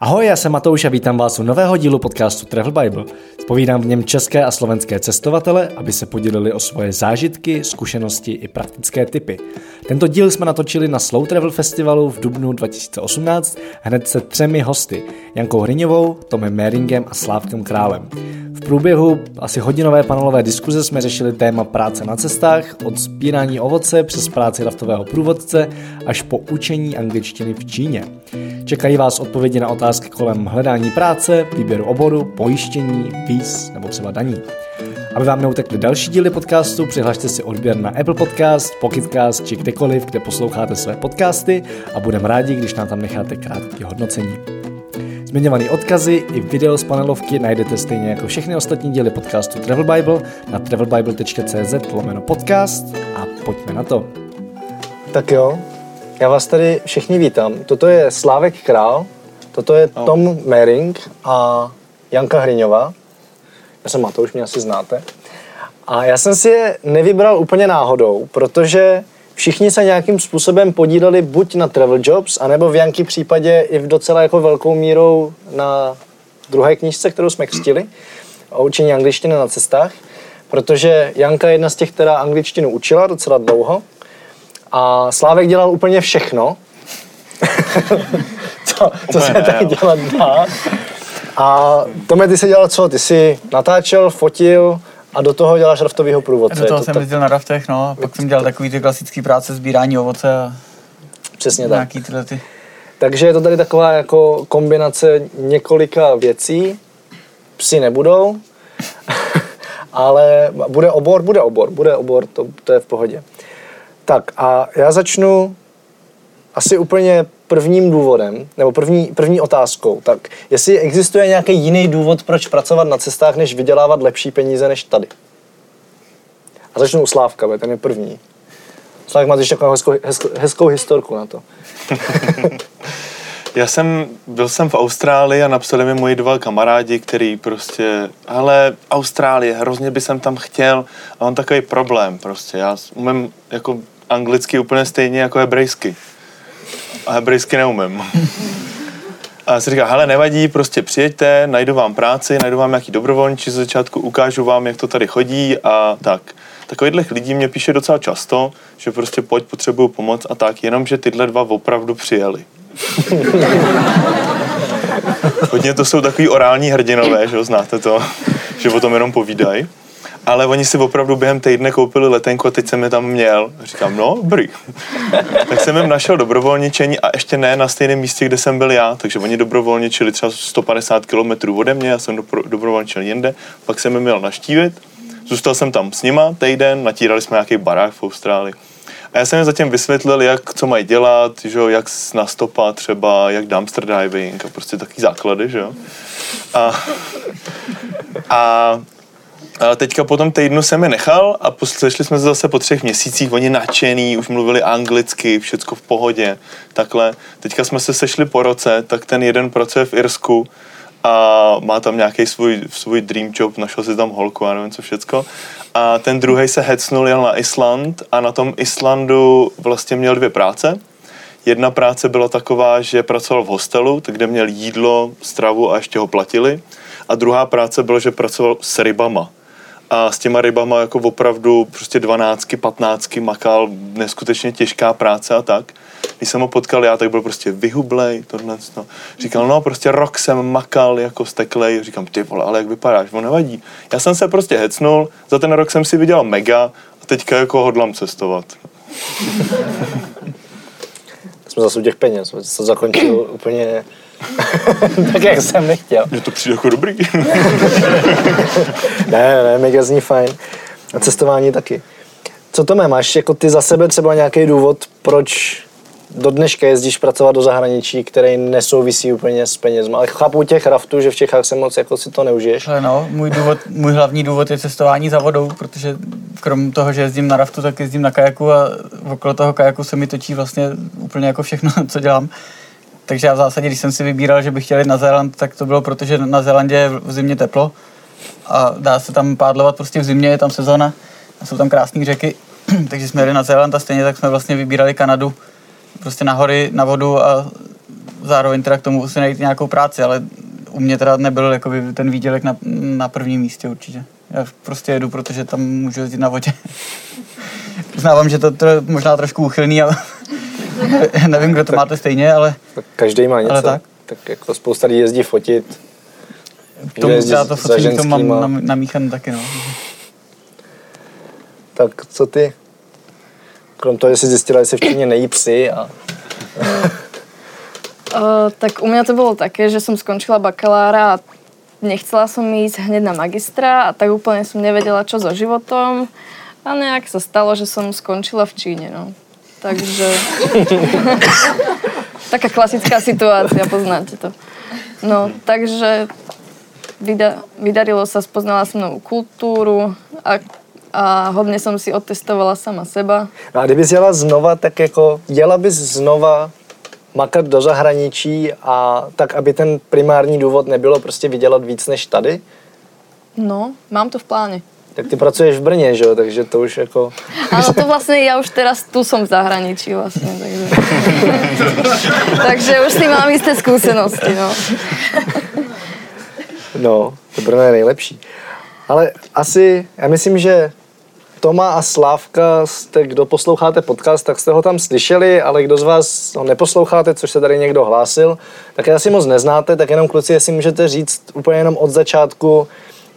Ahoj, já jsem Matouš a vítám vás u nového dílu podcastu Travel Bible. Spovídám v něm české a slovenské cestovatele, aby se podělili o svoje zážitky, zkušenosti i praktické typy. Tento díl jsme natočili na Slow Travel Festivalu v dubnu 2018 hned se třemi hosty, Jankou Hriňovou, Tomem Méringem a Slávkem Králem. V průběhu asi hodinové panelové diskuze jsme řešili téma práce na cestách, od sbírání ovoce přes práci raftového průvodce až po učení angličtiny v Číně. Čekají vás odpovědi na otázky kolem hledání práce, výběru oboru, pojištění, víz nebo třeba daní. Aby vám neutekly další díly podcastu, přihlašte si odběr na Apple Podcast, Pocketcast či kdekoliv, kde posloucháte své podcasty a budeme rádi, když nám tam necháte krátké hodnocení. Zmiňované odkazy i video z panelovky najdete stejně jako všechny ostatní díly podcastu Travel Bible na travelbible.cz podcast a pojďme na to. Tak jo, já vás tady všichni vítám. Toto je Slávek Král, toto je no. Tom Mering a Janka Hriňová. Já jsem Matouš, mě asi znáte. A já jsem si je nevybral úplně náhodou, protože všichni se nějakým způsobem podíleli buď na Travel Jobs, anebo v Janky případě i v docela jako velkou mírou na druhé knížce, kterou jsme křtili, o učení angličtiny na cestách, protože Janka je jedna z těch, která angličtinu učila docela dlouho a Slávek dělal úplně všechno, co, co se tady dělat dá. A Tome, ty jsi dělal co? Ty jsi natáčel, fotil, a do toho děláš raftovýho průvodce. Do toho to jsem tak... jezdil na raftech, no, a pak jsem dělal takový ty klasické práce, sbírání ovoce a Přesně nějaký tak. tyhle ty. Takže je to tady taková jako kombinace několika věcí. Psi nebudou, ale bude obor, bude obor, bude obor, to, to je v pohodě. Tak a já začnu asi úplně prvním důvodem, nebo první, první otázkou. Tak jestli existuje nějaký jiný důvod, proč pracovat na cestách, než vydělávat lepší peníze než tady. A začnu u Slávka, ten je první. Slávek má takovou hezkou, hezkou, hezkou historku na to. Já jsem, byl jsem v Austrálii a napsali mi moji dva kamarádi, který prostě, ale Austrálie, hrozně by jsem tam chtěl a mám takový problém prostě. Já umím jako anglicky úplně stejně jako hebrejsky. A hebrejsky neumím. A si říká, hele, nevadí, prostě přijeďte, najdu vám práci, najdu vám nějaký dobrovolníci z začátku, ukážu vám, jak to tady chodí a tak. Takovýchhle lidí mě píše docela často, že prostě pojď, potřebuju pomoc a tak, jenomže tyhle dva opravdu přijeli. Hodně to jsou takový orální hrdinové, že jo, znáte to, že o tom jenom povídají ale oni si opravdu během týdne koupili letenku a teď jsem je tam měl. Říkám, no, dobrý. tak jsem jim našel dobrovolničení a ještě ne na stejném místě, kde jsem byl já, takže oni dobrovolničili třeba 150 km ode mě, já jsem dobrovolničil jinde, pak jsem je měl naštívit, zůstal jsem tam s nima týden, natírali jsme nějaký barák v Austrálii. A já jsem jim zatím vysvětlil, jak, co mají dělat, že jo, jak na stopa třeba, jak dumpster diving a prostě taky základy, že jo. A, a a teďka po tom týdnu jsem je nechal a sešli jsme se zase po třech měsících, oni nadšený, už mluvili anglicky, všecko v pohodě, takhle. Teďka jsme se sešli po roce, tak ten jeden pracuje v Irsku a má tam nějaký svůj, svůj dream job, našel si tam holku a nevím co všecko. A ten druhý se hecnul, jel na Island a na tom Islandu vlastně měl dvě práce. Jedna práce byla taková, že pracoval v hostelu, kde měl jídlo, stravu a ještě ho platili. A druhá práce byla, že pracoval s rybama a s těma rybama jako opravdu prostě 12, 15 makal, neskutečně těžká práce a tak. Když jsem ho potkal já, tak byl prostě vyhublej, tohle. No. Říkal, no prostě rok jsem makal jako steklej. Říkám, ty vole, ale jak vypadáš, on nevadí. Já jsem se prostě hecnul, za ten rok jsem si vydělal mega a teďka jako hodlám cestovat. jsme zase u těch peněz, jsem zakončil úplně tak jak jsem nechtěl. Mně to přijde jako dobrý. ne, ne, mega zní fajn. A cestování taky. Co to máš jako ty za sebe třeba nějaký důvod, proč do dneška jezdíš pracovat do zahraničí, který nesouvisí úplně s penězma. Ale chápu těch raftů, že v Čechách se moc jako si to neužiješ. Ale no, můj, důvod, můj hlavní důvod je cestování za vodou, protože krom toho, že jezdím na raftu, tak jezdím na kajaku a okolo toho kajaku se mi točí vlastně úplně jako všechno, co dělám. Takže já v zásadě, když jsem si vybíral, že bych chtěl jít na Zéland, tak to bylo proto, že na Zélandě je v zimě teplo a dá se tam pádlovat prostě v zimě, je tam sezóna a jsou tam krásné řeky. Takže jsme jeli na Zéland a stejně tak jsme vlastně vybírali Kanadu prostě na hory, na vodu a zároveň teda k tomu si najít nějakou práci, ale u mě teda nebyl jakoby, ten výdělek na, na prvním místě určitě. Já prostě jedu, protože tam můžu jezdit na vodě. Uznávám, že to, to je možná trošku uchylný, ale nevím, kdo to Tak- máte stejně, ale Tak každý má něco. Ale tak. tak jako spousta lidí jezdí fotit. k tomu jezdí já to focení to mám nam- namíchané taky, no. Tak co ty? Krom toho, že jsi zjistila, že se v Číně nejí psy a Uh, tak u mňa to bolo také, že som skončila bakalára a nechcela som ísť hneď na magistra a tak úplne som nevedela, čo so životom. A nejak sa stalo, že som skončila v Číne, no. Takže... Taká klasická situácia, poznáte to. No, takže vyda- vydarilo sa, spoznala som novú kultúru a, a hodne som si otestovala sama seba. No a kdybys jela znova, tak jako jela bys znova makat do zahraničí a tak, aby ten primární důvod nebylo prostě vydělat víc než tady? No, mám to v pláne. Tak ty pracuješ v Brně, že jo, takže to už jako... Áno, to vlastne ja už teraz tu som v zahraničí vlastne, takže... takže už s tým mám isté skúsenosti, no. No, to Brno je nejlepší. Ale asi, já myslím, že Toma a Slávka, jste, kdo posloucháte podcast, tak jste ho tam slyšeli, ale kdo z vás ho neposloucháte, což se tady někdo hlásil, tak je asi moc neznáte, tak jenom kluci, jestli můžete říct úplně jenom od začátku,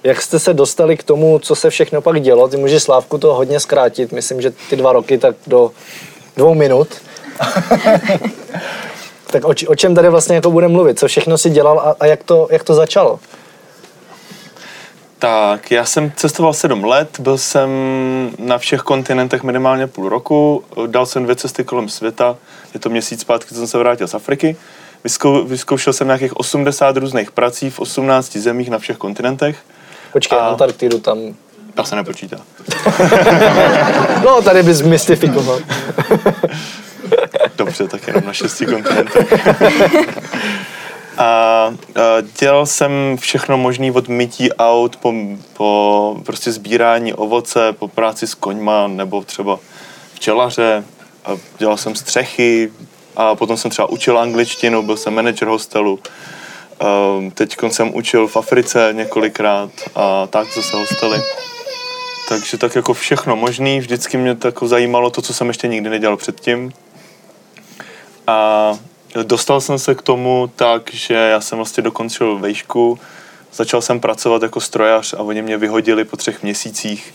jak jste se dostali k tomu, co se všechno pak dělo. Ty můžeš Slávku to hodně zkrátit, myslím, že ty dva roky tak do dvou minut. tak o, o čem tady vlastně jako budeme mluvit? Co všechno si dělal a, a jak, to, jak to začalo? Tak, já jsem cestoval sedm let, byl jsem na všech kontinentech minimálně půl roku, dal jsem dvě cesty kolem světa, je to měsíc zpátky, co jsem se vrátil z Afriky. Vyzkoušel jsem nějakých 80 různých prací v 18 zemích na všech kontinentech. Počkej, A- Antarktidu tam... Ta se nepočítá. No, tady bys mystifikoval. Dobře, tak jenom na šesti kontinentech. A, a dělal jsem všechno možné od mytí aut po, po prostě sbírání ovoce, po práci s koňma nebo třeba včelaře. A dělal jsem střechy a potom jsem třeba učil angličtinu, byl jsem manager hostelu. Teď jsem učil v Africe několikrát a tak zase hostely. Takže tak jako všechno možný, vždycky mě tak jako zajímalo to, co jsem ještě nikdy nedělal předtím. A dostal jsem se k tomu tak, že já jsem vlastně dokončil vejšku, začal jsem pracovat jako strojař a oni mě vyhodili po třech měsících,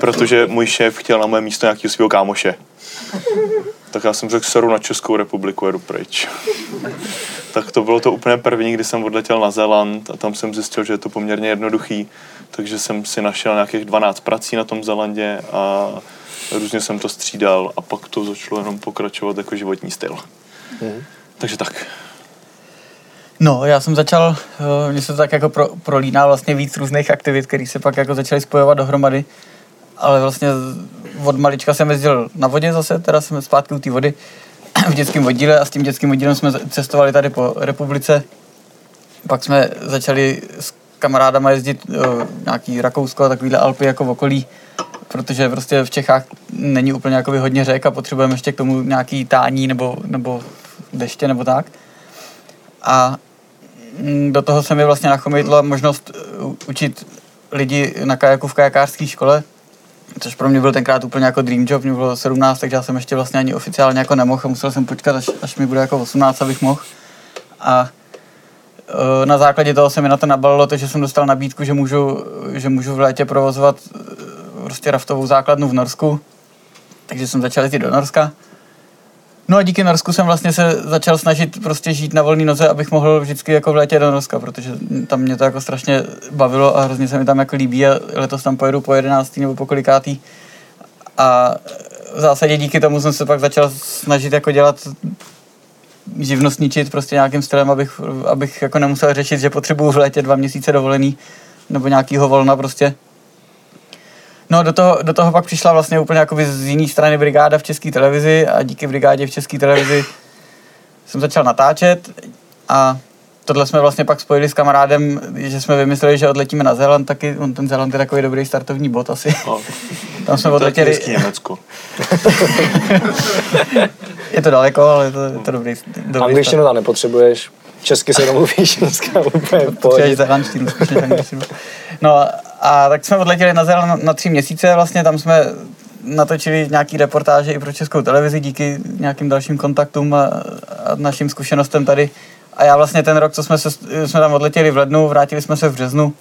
protože můj šéf chtěl na moje místo nějakého svého kámoše. Tak já jsem řekl, seru na Českou republiku, jedu pryč. tak to bylo to úplně první, kdy jsem odletěl na Zéland a tam jsem zjistil, že je to poměrně jednoduchý, takže jsem si našel nějakých 12 prací na tom Zélandě a různě jsem to střídal a pak to začalo jenom pokračovat jako životní styl. Takže tak. No, já jsem začal, eh, mně se to tak jako pro, prolíná vlastně víc různých aktivit, které se pak jako začaly spojovat dohromady. Ale vlastně od malička jsem jezdil na vodě zase, teda jsme zpátky u té vody v dětském vodíle a s tím dětským vodílem jsme cestovali tady po republice. Pak jsme začali s kamarádama jezdit uh, nějaký Rakousko a takovýhle Alpy jako v okolí, protože prostě v Čechách není úplně jakoby hodně řek a potřebujeme ještě k tomu nějaký tání nebo, nebo deště nebo tak. A do toho se mi vlastně nachomítla možnost uh, učit lidi na kajaku v kajakářské škole, což pro mě byl tenkrát úplně jako dream job, mě bylo 17, takže já jsem ještě vlastně ani oficiálně jako nemohl a musel jsem počkat, až, až mi bude jako 18, abych mohl. A eh, na základě toho se mi na to nabalilo to, že jsem dostal nabídku, že můžu, že můžu v létě provozovat eh, prostě raftovou základnu v Norsku. Takže jsem začal jezdit do Norska. No a díky Norsku jsem vlastně se začal snažit prostě žít na volné noze, abych mohl vždycky jako v létě do Norska, protože tam mě to jako strašně bavilo a hrozně se mi tam jako líbí a letos tam pojedu po 11. nebo po kolikátý. A v zásadě díky tomu jsem se pak začal snažit jako dělat živnostničit prostě nějakým stylem, abych, abych jako nemusel řešit, že potřebuju v létě dva měsíce dovolený nebo nějakýho volna prostě. No do toho, do toho pak přišla vlastně úplně jakoby z jiné strany brigáda v české televizi a díky brigádě v české televizi jsem začal natáčet a tohle jsme vlastně pak spojili s kamarádem, že jsme vymysleli, že odletíme na Zéland taky. On ten Zéland je takový dobrý startovní bod asi. No, Tam jsme to je odletěli. hezký Německo. Je to daleko, ale je to, je to dobrý, dobrý Angličtinu tam nepotřebuješ. Česky se domluvíš dneska úplně v Potřebuješ pohodě. zélandštinu. No a tak jsme odletěli na Zéland na, tři měsíce, vlastně tam jsme natočili nějaký reportáže i pro českou televizi díky nějakým dalším kontaktům a, a našim zkušenostem tady. A já vlastně ten rok, co jsme, se, jsme tam odletěli v lednu, vrátili jsme se v březnu,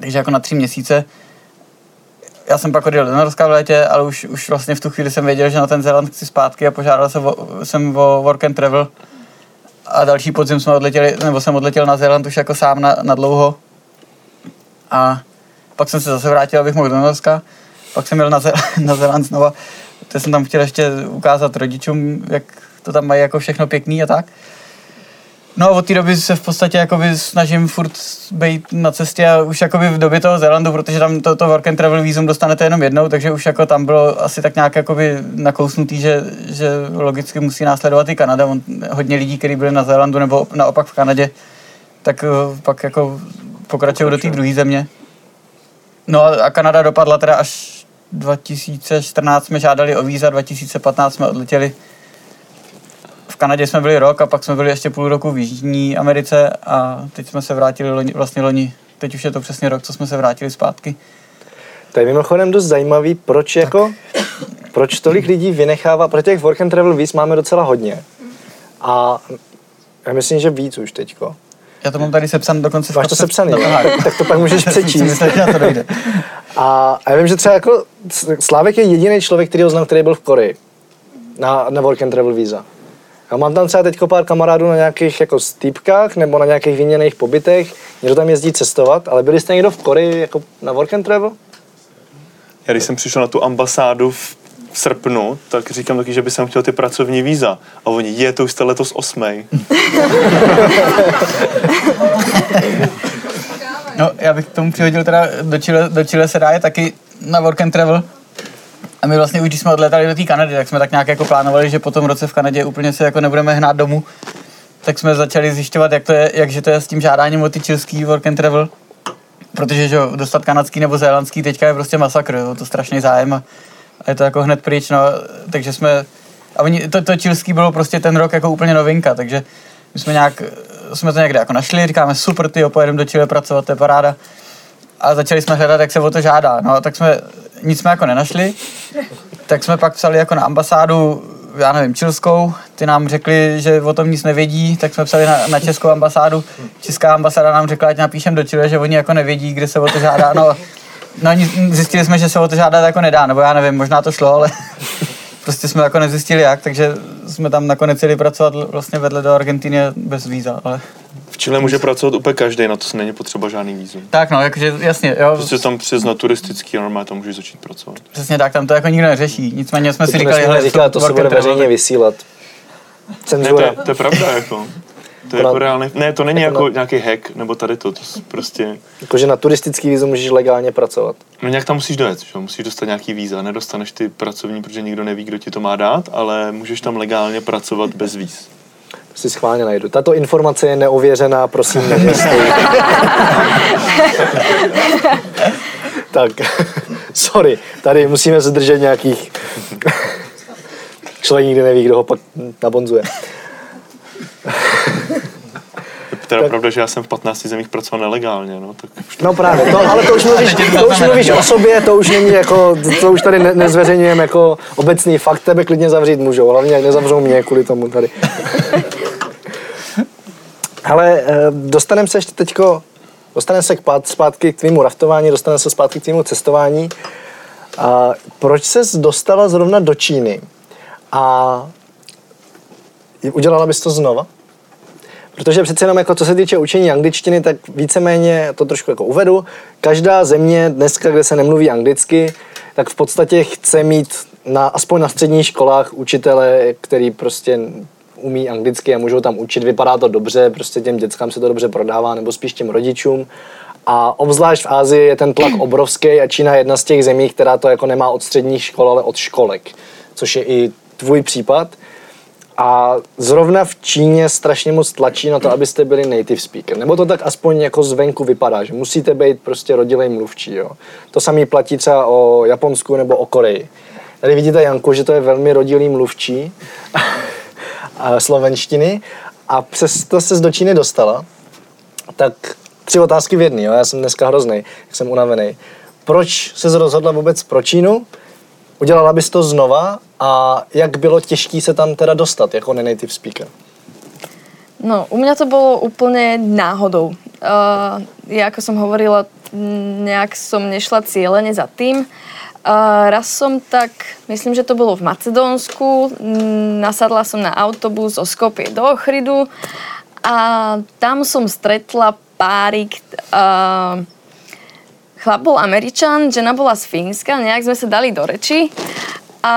takže jako na tři měsíce. Já jsem pak odjel do Norska v létě, ale už, už vlastně v tu chvíli jsem věděl, že na ten Zéland chci zpátky a požádal jsem o, jsem o work and travel. A další podzim jsme odletěli, nebo jsem odletěl na Zéland už jako sám na, na dlouho. A pak jsem se zase vrátil, abych mohl do Norska. Pak jsem jel na, Zé, na Zéland znova. To jsem tam chtěl ještě ukázat rodičům, jak to tam mají jako všechno pěkný a tak. No a od té doby se v podstatě jakoby snažím furt být na cestě a už jakoby v době toho Zélandu, protože tam to, to work and travel vízum dostanete jenom jednou, takže už jako tam bylo asi tak nějak jakoby nakousnutý, že, že logicky musí následovat i Kanada. On, hodně lidí, kteří byli na Zélandu nebo naopak v Kanadě, tak eh, pak jako pokračují do té druhé země. No a Kanada dopadla teda až 2014 jsme žádali o víza, 2015 jsme odletěli. V Kanadě jsme byli rok a pak jsme byli ještě půl roku v Jižní Americe a teď jsme se vrátili loni, vlastně loni. Teď už je to přesně rok, co jsme se vrátili zpátky. To je mimochodem dost zajímavý, proč jako, proč tolik lidí vynechává, protože těch work and travel víc máme docela hodně. A já myslím, že víc už teďko. Já to mám tady sepsan dokonce v Máš to sepsaný, taháru. tak to pak můžeš přečíst. myslel, že to dojde. A, a já vím, že třeba jako Slávek je jediný člověk, který ho znám, který byl v Koreji na, na work and travel víza. Já mám tam třeba teď pár kamarádů na nějakých jako stýpkách nebo na nějakých výměných pobytech. Někdo tam jezdí cestovat, ale byli jste někdo v Koreji jako na work and travel? Já když jsem přišel na tu ambasádu v v srpnu, tak říkám taky, že by jsem chtěl ty pracovní víza. A oni, je, to už jste letos osmej. No, já bych k tomu přihodil teda do Chile, do Chile se dá je taky na work and travel. A my vlastně už, když jsme odletali do té Kanady, tak jsme tak nějak jako plánovali, že po tom roce v Kanadě úplně se jako nebudeme hnát domů. Tak jsme začali zjišťovat, jak to je, jakže to je s tím žádáním o ty čilský work and travel. Protože že dostat kanadský nebo zélandský teďka je prostě masakr, jo, to strašný zájem a, a je to jako hned pryč, no, takže jsme, a oni, to, to čilský bylo prostě ten rok jako úplně novinka, takže my jsme nějak, jsme to někde jako našli, říkáme super, ty pojedeme do Chile pracovat, to je paráda. A začali jsme hledat, jak se o to žádá. No, tak jsme nic jsme jako nenašli. Tak jsme pak psali jako na ambasádu, já nevím, čilskou. Ty nám řekli, že o tom nic nevědí, tak jsme psali na, na českou ambasádu. Česká ambasáda nám řekla, ať napíšem do Chile, že oni jako nevědí, kde se o to žádá. No, no zjistili jsme, že se o to žádat jako nedá, nebo já nevím, možná to šlo, ale prostě jsme jako nezjistili jak, takže jsme tam nakonec jeli pracovat vlastně vedle do Argentiny bez víza, ale V Chile může pracovat úplně každý, na to se není potřeba žádný vízum. tak no, jakože jasně, jo, Prostě tam přes na turistický a normálně tam můžeš začít pracovat. přesně tak, tam to jako nikdo neřeší, nicméně jsme si To říkali, nesmíme hele, říkat, to se bude veřejně vysílat. Ne, to, Cenzura. je, to je pravda, jako. To je Akorát- jako reálný, ne, to není jako jako na- nějaký hack, nebo tady to, to prostě, Jakože na turistický vízum můžeš legálně pracovat. no nějak tam musíš dojet, že? musíš dostat nějaký víza, nedostaneš ty pracovní, protože nikdo neví, kdo ti to má dát, ale můžeš tam legálně pracovat bez víz. Si schválně najdu. Tato informace je neověřená, prosím, tak, sorry, tady musíme se držet nějakých... Člověk nikdy neví, kdo ho pak nabonzuje. Teda Tak- pravda, že já jsem v 15 zemích pracoval nelegálně, no, tak už to, No právě, to, ale to už mluvíš, to už mluvíš o sobě, to už není jako, to už tady ne, nezveřejňujeme jako obecný fakt, tebe klidně zavřít můžou, hlavně nezavřou mě kvůli tomu tady. Ale eh, dostaneme se ještě teďko, dostaneme se k pát, zpátky k tvému raftování, dostaneme se zpátky k tvému cestování. A proč ses dostala zrovna do Číny? A udělala bys to znova? Protože přece jenom jako co se týče učení angličtiny, tak víceméně to trošku jako uvedu. Každá země dneska, kde se nemluví anglicky, tak v podstatě chce mít na, aspoň na středních školách učitele, který prostě umí anglicky a můžou tam učit, vypadá to dobře, prostě těm dětskám se to dobře prodává, nebo spíš těm rodičům. A obzvlášť v Ázii je ten tlak obrovský a Čína je jedna z těch zemí, která to jako nemá od středních škol, ale od školek, což je i tvůj případ. A zrovna v Číně strašně moc tlačí na to, abyste byli native speaker. Nebo to tak aspoň jako zvenku vypadá, že musíte být prostě rodilej mluvčí. Jo. To samý platí třeba o Japonsku nebo o Koreji. Tady vidíte Janku, že to je velmi rodilý mluvčí slovenštiny a přesto se do Číny dostala. Tak tři otázky v jedné, já jsem dneska hrozný, jsem unavený. Proč se rozhodla vůbec pro Čínu? Udělala bys to znova a jak bylo těžké se tam teda dostat jako native speaker? No, u mňa to bolo úplne náhodou. Uh, ja, ako som hovorila, nejak som nešla cieľene za tým. Uh, raz som tak, myslím, že to bolo v Macedónsku, nasadla som na autobus o Skopie do Ochridu a tam som stretla párik, uh, chlap bol Američan, žena bola z Fínska, nejak sme sa dali do reči a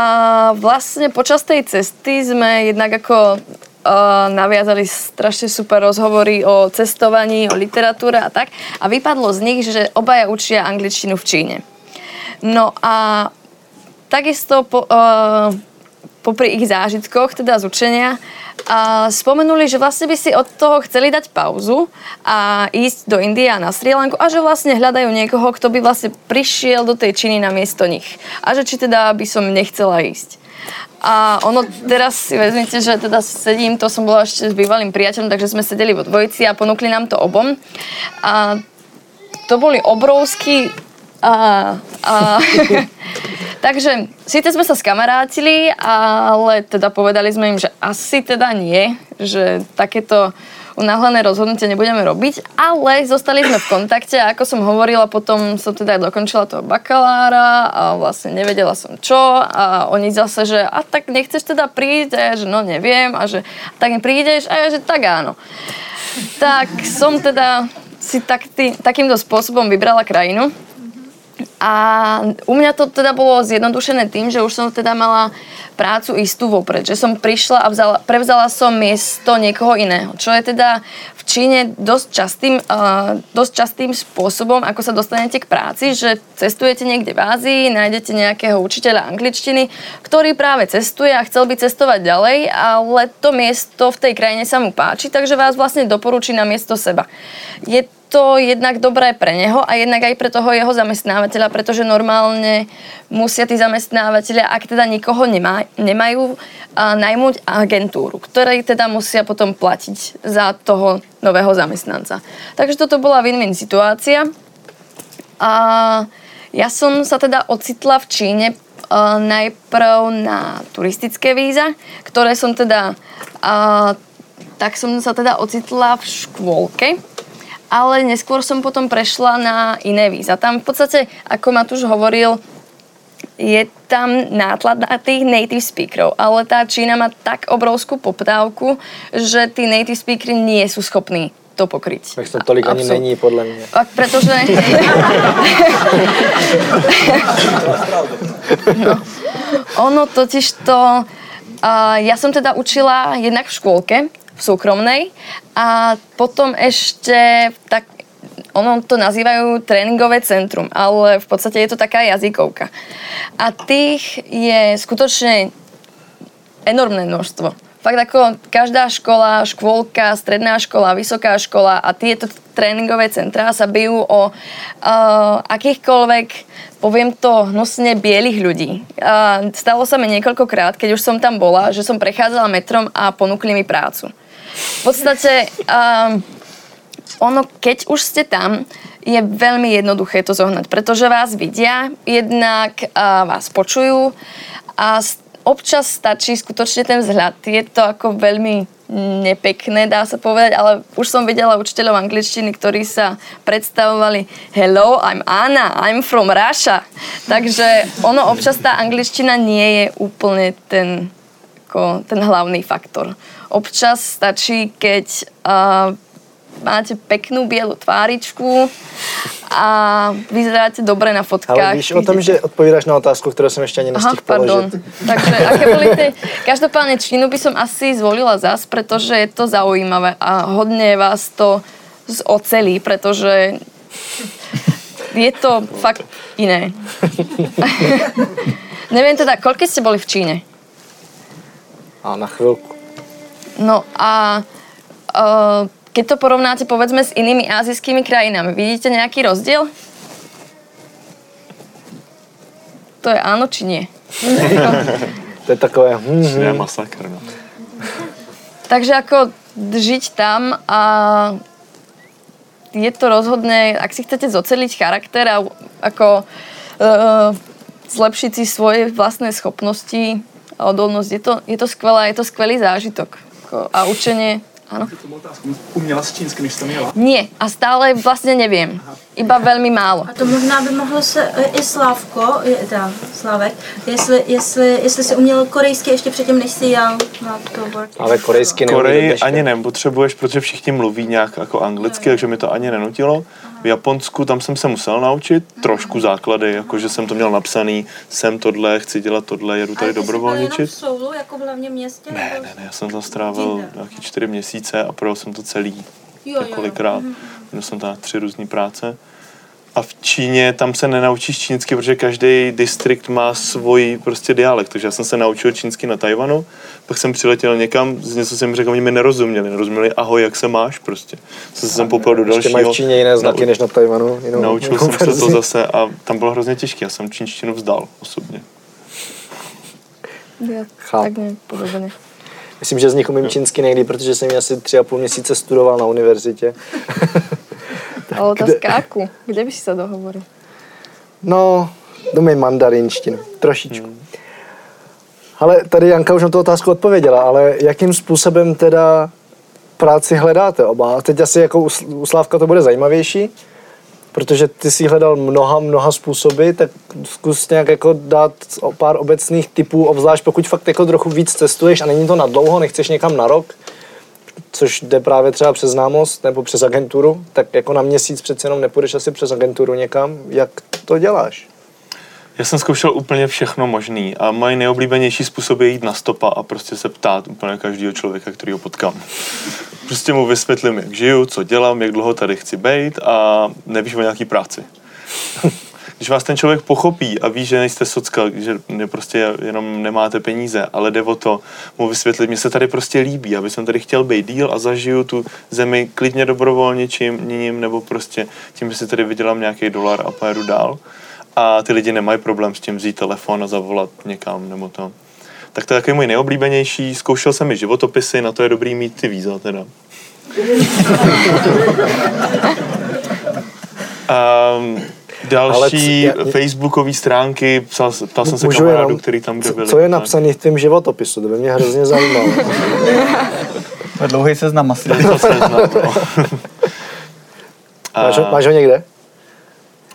vlastne počas tej cesty sme jednak ako uh, naviazali strašne super rozhovory o cestovaní, o literatúre a tak. A vypadlo z nich, že obaja učia angličtinu v Číne. No a takisto po, uh, popri ich zážitkoch, teda z učenia, a spomenuli, že vlastne by si od toho chceli dať pauzu a ísť do Indie a na Sri Lanku a že vlastne hľadajú niekoho, kto by vlastne prišiel do tej Číny na miesto nich. A že či teda by som nechcela ísť. A ono teraz si vezmite, že teda sedím, to som bola ešte s bývalým priateľom, takže sme sedeli vo dvojici a ponúkli nám to obom. A to boli obrovský... A, a, Takže síce sme sa skamarátili, ale teda povedali sme im, že asi teda nie, že takéto unáhlené rozhodnutie nebudeme robiť, ale zostali sme v kontakte a ako som hovorila, potom som teda dokončila toho bakalára a vlastne nevedela som čo a oni zase, že a tak nechceš teda prísť? A ja, že no neviem. A že tak neprídeš a ja, že tak áno. Tak som teda si tak tý, takýmto spôsobom vybrala krajinu a u mňa to teda bolo zjednodušené tým, že už som teda mala prácu istú vopred, že som prišla a vzala, prevzala som miesto niekoho iného, čo je teda v Číne dosť častým, uh, dosť častým spôsobom, ako sa dostanete k práci, že cestujete niekde v Ázii, nájdete nejakého učiteľa angličtiny, ktorý práve cestuje a chcel by cestovať ďalej, ale to miesto v tej krajine sa mu páči, takže vás vlastne doporučí na miesto seba. Je to jednak dobré pre neho a jednak aj pre toho jeho zamestnávateľa, pretože normálne musia tí zamestnávateľia, ak teda nikoho nemá, nemajú, a najmuť agentúru, ktorej teda musia potom platiť za toho nového zamestnanca. Takže toto bola win-win situácia. A ja som sa teda ocitla v Číne uh, najprv na turistické víza, ktoré som teda, uh, tak som sa teda ocitla v škôlke, ale neskôr som potom prešla na iné víza. Tam v podstate, ako Matúš hovoril, je tam nátlad na tých native speakerov, ale tá Čína má tak obrovskú poptávku, že tí native speakery nie sú schopní to pokryť. Tak to tolik ani není, podle mě. A pretože... no. Ono totiž to... Uh, ja som teda učila jednak v škôlke, súkromnej a potom ešte tak ono to nazývajú tréningové centrum, ale v podstate je to taká jazykovka. A tých je skutočne enormné množstvo. Fakt ako každá škola, škôlka, stredná škola, vysoká škola a tieto tréningové centrá sa bijú o uh, akýchkoľvek, poviem to hnusne, bielých ľudí. Uh, stalo sa mi niekoľkokrát, keď už som tam bola, že som prechádzala metrom a ponúkli mi prácu. V podstate um, ono, keď už ste tam, je veľmi jednoduché to zohnať, pretože vás vidia, jednak uh, vás počujú a občas stačí skutočne ten vzhľad. Je to ako veľmi nepekné, dá sa povedať, ale už som videla učiteľov angličtiny, ktorí sa predstavovali Hello, I'm Anna, I'm from Russia. Takže ono občas tá angličtina nie je úplne ten, ako, ten hlavný faktor. Občas stačí, keď uh, máte peknú bielu tváričku a vyzeráte dobre na fotkách. Ale víš o tom, že odpovídáš na otázku, ktorú som ešte ani nestihl pardon. Takže aké boli tie... Každopádne Čínu by som asi zvolila zas, pretože je to zaujímavé a hodne vás to ocelí, pretože je to fakt iné. Neviem teda, koľko ste boli v Číne? A na chvíľku. No a uh, keď to porovnáte povedzme s inými azijskými krajinami, vidíte nejaký rozdiel? To je áno či nie? To je takové... Hm, To je hm. masakr, no. Takže ako žiť tam a je to rozhodne, ak si chcete zoceliť charakter a ako uh, zlepšiť si svoje vlastné schopnosti a odolnosť, je to, je to skvelé, je to skvelý zážitok. Ako, a učenie, áno. Uměla s čínsky, než jsem jela? Nie, a stále vlastne neviem. Iba veľmi málo. A to možná by mohlo se i Slávko, je, teda Slávek, jestli, jestli, jestli si uměl korejsky ještě předtím, než jsi jel na to work. Ale korejsky dneška. ani nepotřebuješ, protože všichni mluví nějak jako anglicky, takže mi to ani nenutilo. V Japonsku tam jsem se musel naučit trošku základy, jako že jsem to měl napsaný, jsem tohle, chci dělat tohle, jedu tady jsi dobrovolničit. v Soulu, jako v hlavním městě? Ne, nebo- ne, ne, já jsem tam strávil nějaký čtyři měsíce a projel jsem to celý Jo, jo, jo. několikrát. Měl jsem tam tři různé práce. A v Číně tam se nenaučíš čínsky, protože každý distrikt má svůj prostě dialekt. Takže já jsem se naučil čínsky na Tajvanu, pak jsem přiletěl někam, z něco jsem řekl, oni mi nerozuměli. Nerozuměli, ahoj, jak se máš prostě. Jsem se sem popel do Ještě dalšího. mají v Číně jiné znaky Nau- než na Tajvanu. Jinou, Naučil jinou jsem se to zase a tam bylo hrozně těžké. Já jsem čínštinu vzdal osobně. Tak. Myslím, že z nich umím čínsky nejlíp, protože jsem ji asi tři a půl měsíce studoval na univerzitě. Ale otázka akú? Kde by si sa dohovoril? No, umím mandarinštinu. Trošičku. Ale tady Janka už na tu otázku odpověděla, ale jakým způsobem teda práci hledáte oba? A teď asi jako u Sl- u Slávka to bude zajímavější, protože ty si hledal mnoha, mnoha způsoby, tak zkus nějak jako dát o pár obecných typů, obzvlášť pokud fakt jako trochu víc cestuješ a není to na dlouho, nechceš někam na rok, což jde právě třeba přes známost nebo přes agenturu, tak jako na měsíc přece jenom nepůjdeš asi přes agenturu někam. Jak to děláš? Já jsem zkoušel úplně všechno možný a můj nejoblíbenější způsob je jít na stopa a prostě se ptát úplně každého člověka, který ho potkám. Prostě mu vysvětlím, jak žiju, co dělám, jak dlouho tady chci být a nevíš o nějaký práci. Když vás ten člověk pochopí a ví, že nejste socka, že ne- prostě jenom nemáte peníze, ale jde o to mu vysvětlit, mně se tady prostě líbí, aby jsem tady chtěl být díl a zažiju tu zemi klidně dobrovolničím, ním, nebo prostě tím, že si tady vydělám nějaký dolar a pojedu dál. A ty lidi nemají problém s tím vzít telefon a zavolat někam nebo to. Tak to je takový můj nejoblíbenější. Zkoušel jsem i životopisy, na to je dobrý mít ty víza teda. Um, další Ale c- facebookové stránky, psal, ptal jsem se Můžu kamarádů, jenom- který tam kde co- byli. Co je napsané v tom životopisu? To by mě hrozně zajímalo. To je dlouhý seznam asi. To seznam, no. Máš, ho- A máš ho někde?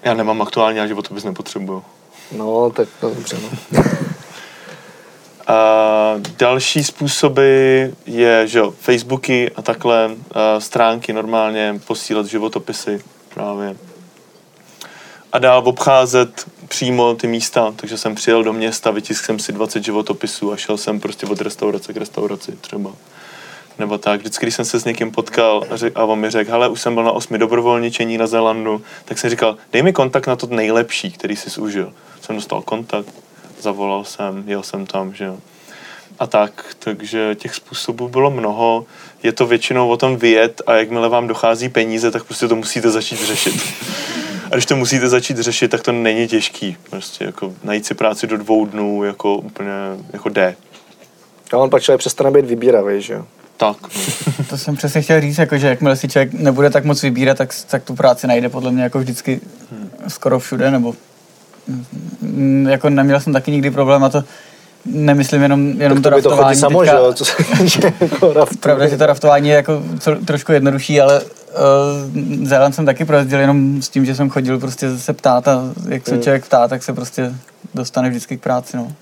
já nemám aktuálně, já životopis nepotřebuju. No, tak no, dobře. No. A další způsoby je, že jo, Facebooky a takhle, a stránky normálně, posílat životopisy právě. A dál obcházet přímo ty místa, takže jsem přijel do města, vytiskl jsem si 20 životopisů a šel jsem prostě od restaurace k restauraci třeba. Nebo tak, vždycky, když jsem se s někým potkal a, on mi řekl, hele, už jsem byl na osmi dobrovolničení na Zélandu, tak jsem říkal, dej mi kontakt na to nejlepší, který jsi užil. Jsem dostal kontakt, zavolal jsem, jel jsem tam, že jo. A tak, takže těch způsobů bylo mnoho. Je to většinou o tom vyjet a jakmile vám dochází peníze, tak prostě to musíte začít řešit. A když to musíte začít řešit, tak to není těžký. Prostě jako najít si práci do dvou dnů, jako úplně, jako jde. A on pak člověk přestane být vybíravý, že jo? Tak, no. To jsem přesně chtěl říct, jako, že jakmile si člověk nebude tak moc vybírat, tak, tak tu práci najde podle mě jako vždycky skoro všude, nebo mm, jako neměl jsem taky nikdy problém a to nemyslím jenom, jenom tak to to by to raftování. samo, že teďka- jo? Co se jako raftu. Pravda, že to raftování je jako co, trošku jednodušší, ale uh, Zéland jsem taky projezdil jenom s tím, že jsem chodil prostě se ptát a jak se Hmm. člověk ptá, tak se prostě dostane vždycky k práci, no.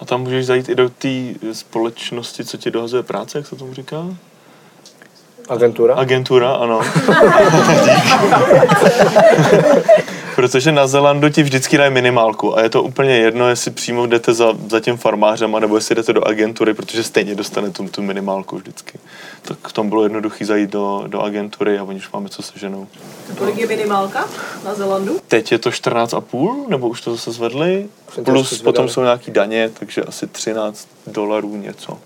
A tam můžeš zajít i do té společnosti, co ti dohazuje práce, jak se tomu říká? Agentura? Agentura, ano. Protože na Zelandu ti vždycky dají minimálku a je to úplně jedno, jestli přímo jdete za, za tím farmářem, nebo jestli jdete do agentury, protože stejně dostane tu, tu minimálku vždycky. Tak v tom bylo jednoduché zajít do, do agentury a oni už máme co seženou. Kolik je minimálka na Zelandu? Teď je to 14,5, nebo už to zase zvedli, plus zase potom jsou nějaký daně, takže asi 13 dolarů něco.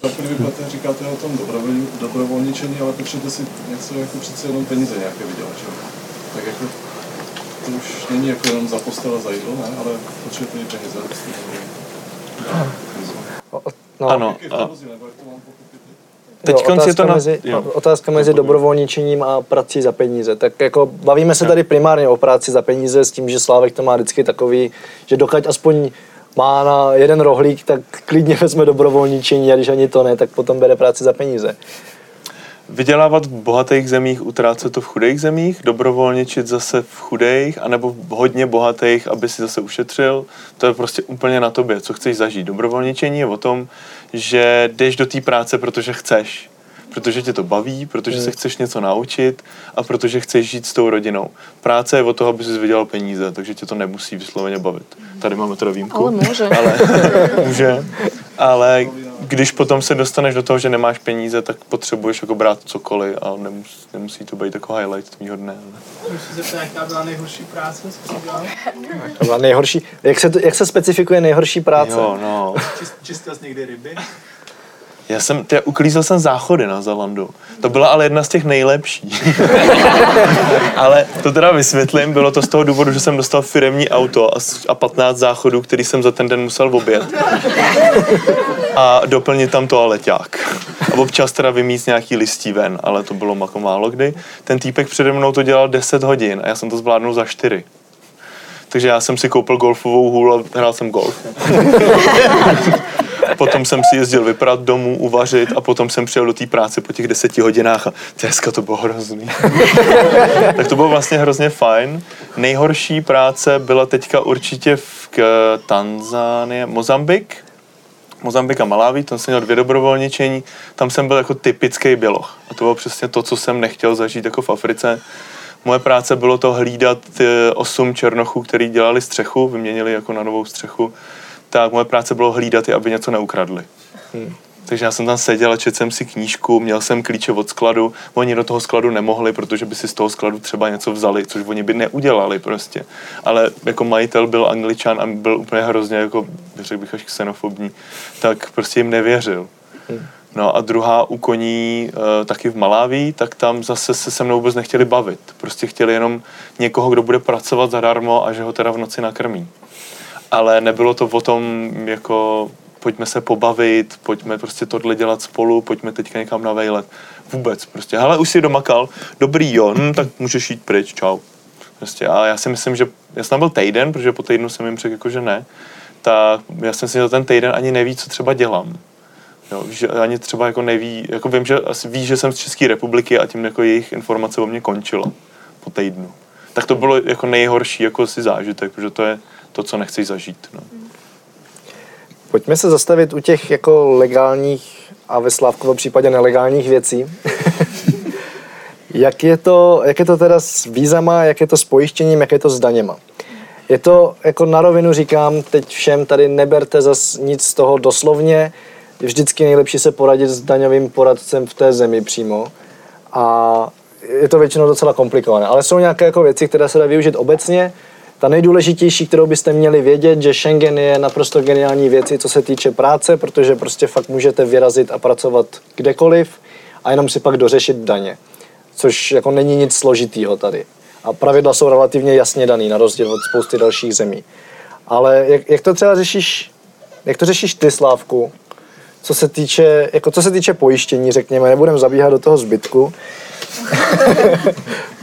Tak první platy říkáte o tom dobrovolni, dobrovolničení, ale potřebujete si něco jako přece jenom peníze nějaké vydělat, že? Tak jako to už není jako jenom za postel a za jídlo, ne? Ale potřebujete i peníze. No, Ano, a teď jo, otázka, je to na... mezi, jo. otázka mezi dobrovolničením a prací za peníze. Tak jako bavíme se tady primárně o práci za peníze s tím, že Slávek to má vždycky takový, že dokud aspoň má na jeden rohlík, tak klidně vezme dobrovolničení a když ani to ne, tak potom bere práci za peníze. Vydělávat v bohatých zemích, utrácet to v chudých zemích, dobrovolničit zase v chudých, anebo v hodně bohatých, aby si zase ušetřil. To je prostě úplně na tobě, co chceš zažít. Dobrovolničení je o tom, že jdeš do té práce, protože chceš. Protože tě to baví, protože se chceš něco naučit a protože chceš žít s tou rodinou. Práce je o toho, aby si vydělal peníze, takže tě to nemusí vysloveně bavit. Tady máme teda výjimku. Ale může. Ale, může. Ale když potom se dostaneš do toho, že nemáš peníze, tak potřebuješ jako brát cokoliv a nemus, nemusí to být jako highlight tvýho dne. Ale. Můžu se zeptat, jaká byla nejhorší práce, co jsi dělal? To byla nejhorší, jak se, to, jak se specifikuje nejhorší práce? Jo, no. Čist, čistil jsi někdy ryby? Já jsem, tě, uklízel jsem záchody na Zalandu. To byla ale jedna z těch nejlepších. ale to teda vysvětlím, bylo to z toho důvodu, že jsem dostal firemní auto a, a 15 záchodů, který jsem za ten den musel obět. A doplnit tam toaleťák. A občas teda vymíst nějaký listí ven, ale to bylo jako málo kdy. Ten týpek přede mnou to dělal 10 hodin a já jsem to zvládnul za 4. Takže já jsem si koupil golfovou hůl a hrál jsem golf. Potom jsem si jezdil vyprat domů, uvařit a potom jsem přijel do té práce po těch deseti hodinách a dneska to bylo hrozný. tak to bylo vlastně hrozně fajn. Nejhorší práce byla teďka určitě v Tanzánie, Mozambik. Mozambik a Malawi, tam jsem měl dvě dobrovolničení, tam jsem byl jako typický běloch. A to bylo přesně to, co jsem nechtěl zažít jako v Africe. Moje práce bylo to hlídat eh, osm černochů, který dělali střechu, vyměnili jako na novou střechu. Tak moje práce bylo hlídat je, aby něco neukradli. Takže já jsem tam seděl a četl jsem si knížku, měl jsem klíče od skladu, oni do toho skladu nemohli, protože by si z toho skladu třeba něco vzali, což oni by neudělali prostě. Ale jako majitel byl angličan a byl úplně hrozně jako, řekl bych až xenofobní, tak prostě jim nevěřil. No a druhá u koní e, taky v Maláví, tak tam zase se se mnou vůbec nechtěli bavit. Prostě chtěli jenom někoho, kdo bude pracovat zadarmo a že ho teda v noci nakrmí. Ale nebylo to o tom, jako pojďme se pobavit, pojďme prostě tohle dělat spolu, pojďme teďka někam na vejlet. Vůbec prostě. Hele, už si domakal, dobrý jo, hm, tak můžeš jít pryč, čau. Prostě a já si myslím, že já jsem byl týden, protože po týdnu jsem jim řekl, jako, že ne, tak já jsem si za ten týden ani neví, co třeba dělám. Jo, že ani třeba jako neví, jako vím, že asi ví, že jsem z České republiky a tím jako jejich informace o mě končila po týdnu. Tak to bylo jako nejhorší jako si zážitek, protože to je to, co nechceš zažít. No. Pojďme se zastavit u těch jako legálních a ve Slávkovo případě nelegálních věcí. jak, je to, jak je to teda s vízama, jak je to s pojištěním, jak je to s daněma? Je to, jako na rovinu říkám teď všem, tady neberte zas nic z toho doslovně, je vždycky nejlepší se poradit s daňovým poradcem v té zemi přímo a je to většinou docela komplikované, ale jsou nějaké jako věci, které se dá využít obecně. Ta nejdůležitější, kterou byste měli vědět, že Schengen je naprosto geniální věci, co se týče práce, protože prostě fakt můžete vyrazit a pracovat kdekoliv a jenom si pak dořešit daně, což jako není nic složitýho tady. A pravidla jsou relativně jasně daný, na rozdíl od spousty dalších zemí. Ale jak, jak to třeba řešíš, jak to řešíš ty, Slávku, co se týče, jako co se týče pojištění, řekněme, nebudem zabíhat do toho zbytku,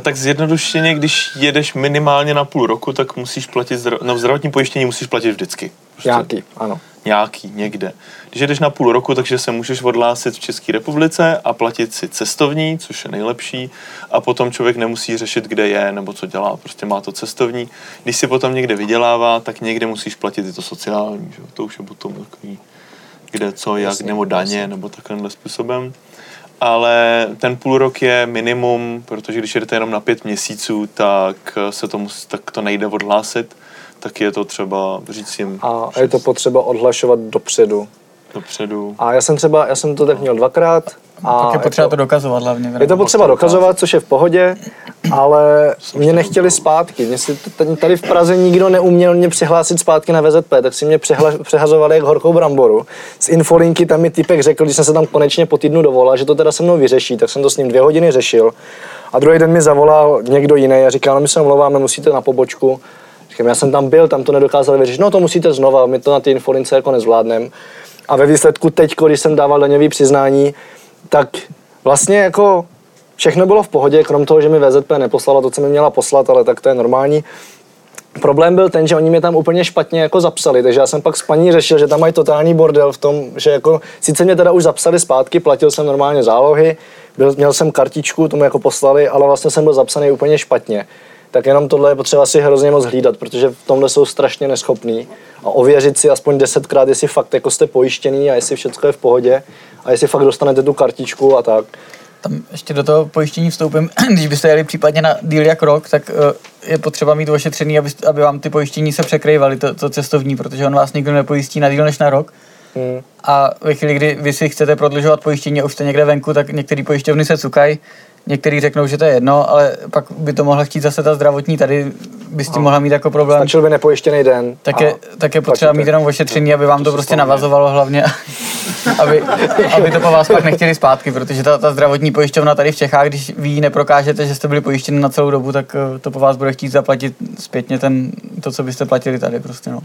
tak zjednodušeně, když jedeš minimálně na půl roku, tak musíš platit, zdra- no zdravotní pojištění musíš platit vždycky. Prostě nějaký, ano. nějaký někde. Když jedeš na půl roku, takže se můžeš odhlásit v České republice a platit si cestovní, což je nejlepší, a potom člověk nemusí řešit, kde je nebo co dělá, prostě má to cestovní. Když si potom někde vydělává, tak někde musíš platit i to sociální, že? jo. to už je potom takový, kde co, jak, nebo daně, nebo takovýmhle způsobem. Ale ten půl rok je minimum, protože když jedete jenom na pět měsíců, tak se to, mus, tak to nejde odhlásit, tak je to třeba říct jim A je to potřeba odhlašovat dopředu. Dopředu. A já jsem třeba, já jsem to tak měl dvakrát A Pak je potřeba jako- to dokazovat hlavně. je to potřeba dokazovat, což je v pohodě, ale mě nechtěli zpátky. Mě si tady v Praze nikdo neuměl mě přihlásit zpátky na VZP, tak si mě přihla, přehazovali jak horkou bramboru. Z infolinky tam mi typek řekl, když jsem se tam konečně po týdnu dovolal, že to teda se mnou vyřeší, tak jsem to s ním dvě hodiny řešil. A druhý den mi zavolal někdo jiný a říkal, no my se omlouváme, musíte na pobočku. Říkám, já jsem tam byl, tam to nedokázali vyřešit. No to musíte znova, my to na ty infolince jako nezvládneme. A ve výsledku teď, když jsem dával daňový přiznání, tak vlastně jako všechno bylo v pohodě, krom toho, že mi VZP neposlala to, co mi měla poslat, ale tak to je normální. Problém byl ten, že oni mě tam úplně špatně jako zapsali, takže já jsem pak s paní řešil, že tam mají totální bordel v tom, že jako, sice mě teda už zapsali zpátky, platil jsem normálně zálohy, byl, měl jsem kartičku, tomu jako poslali, ale vlastně jsem byl zapsaný úplně špatně. Tak jenom tohle je potřeba si hrozně moc hlídat, protože v tomhle jsou strašně neschopní. A ověřit si aspoň desetkrát, jestli fakt jako jste pojištěný a jestli všechno je v pohodě a jestli fakt dostanete tu kartičku a tak. Tam ještě do toho pojištění vstoupím, když byste jeli případně na díl jak rok, tak eh, je potřeba mít ošetřený, aby, aby vám ty pojištění se překrývaly, to, to cestovní, protože on vás nikdo nepojistí na díl než na rok. Hmm. A ve chvíli, kdy vy si chcete prodlužovat pojištění a už jste někde venku, tak některé pojišťovny se cukají, některý řeknou, že to je jedno, ale pak by to mohla chtít zase ta zdravotní, tady by s tím mohla mít jako problém. Stačil by nepojištěný den. Tak je, tak je potřeba mít jenom ošetření, aby vám to prostě navazovalo hlavně, aby, aby to po vás pak nechtěli zpátky, protože ta, ta zdravotní pojišťovna tady v Čechách, když vy jí neprokážete, že jste byli pojištěni na celou dobu, tak eh, to po vás bude chtít zaplatit zpětně ten, to, co byste platili tady prostě, no.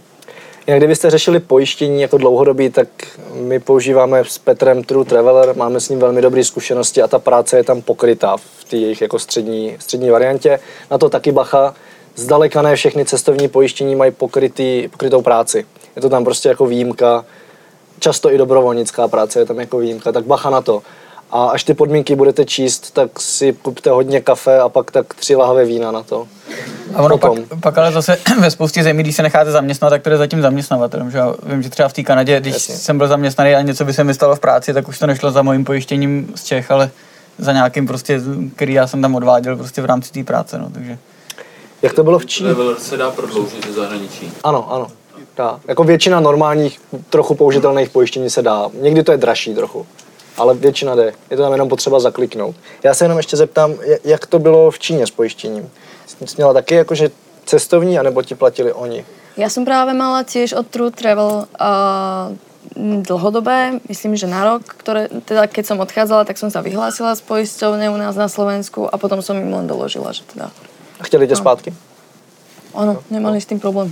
Jinak kdybyste řešili pojištění jako dlouhodobí, tak my používáme s Petrem True Traveler, máme s ním velmi dobré zkušenosti a ta práce je tam pokrytá v té jejich jako střední, střední variantě. Na to taky bacha, zdaleka ne všechny cestovní pojištění mají pokrytý, pokrytou práci. Je to tam prostě jako výjimka, často i dobrovolnická práce je tam jako výjimka, tak bacha na to. A až ty podmínky budete číst, tak si kupte hodně kafe a pak tak tři lahve vína na to. A ono pak, Potom. pak, ale zase ve spoustě zemí, když se necháte zaměstnat, tak to jde za tím zaměstnavatelem. Že? já Vím, že třeba v té Kanadě, když Jasně. jsem byl zaměstnaný a něco by se mi stalo v práci, tak už to nešlo za mojím pojištěním z Čech, ale za nějakým prostě, který já jsem tam odváděl prostě v rámci té práce. No, takže. Jak to bylo v Číně? Level se dá prodloužit ze zahraničí. Ano, ano. Dá. Jako většina normálních, trochu použitelných pojištění se dá. Někdy to je dražší trochu, ale většina jde. Je to tam jenom potřeba zakliknout. Já se jenom ještě zeptám, jak- to bylo v Číně s pojištěním? Jsi měla taky jakože cestovní, anebo ti platili oni? Ja som práve mala tiež od True Travel uh, dlhodobé, myslím, že na rok, ktoré, teda keď som odchádzala, tak som sa vyhlásila z poisťovne u nás na Slovensku a potom som im len doložila, že teda A chtěli tě zpátky? áno, nemali s tým problém.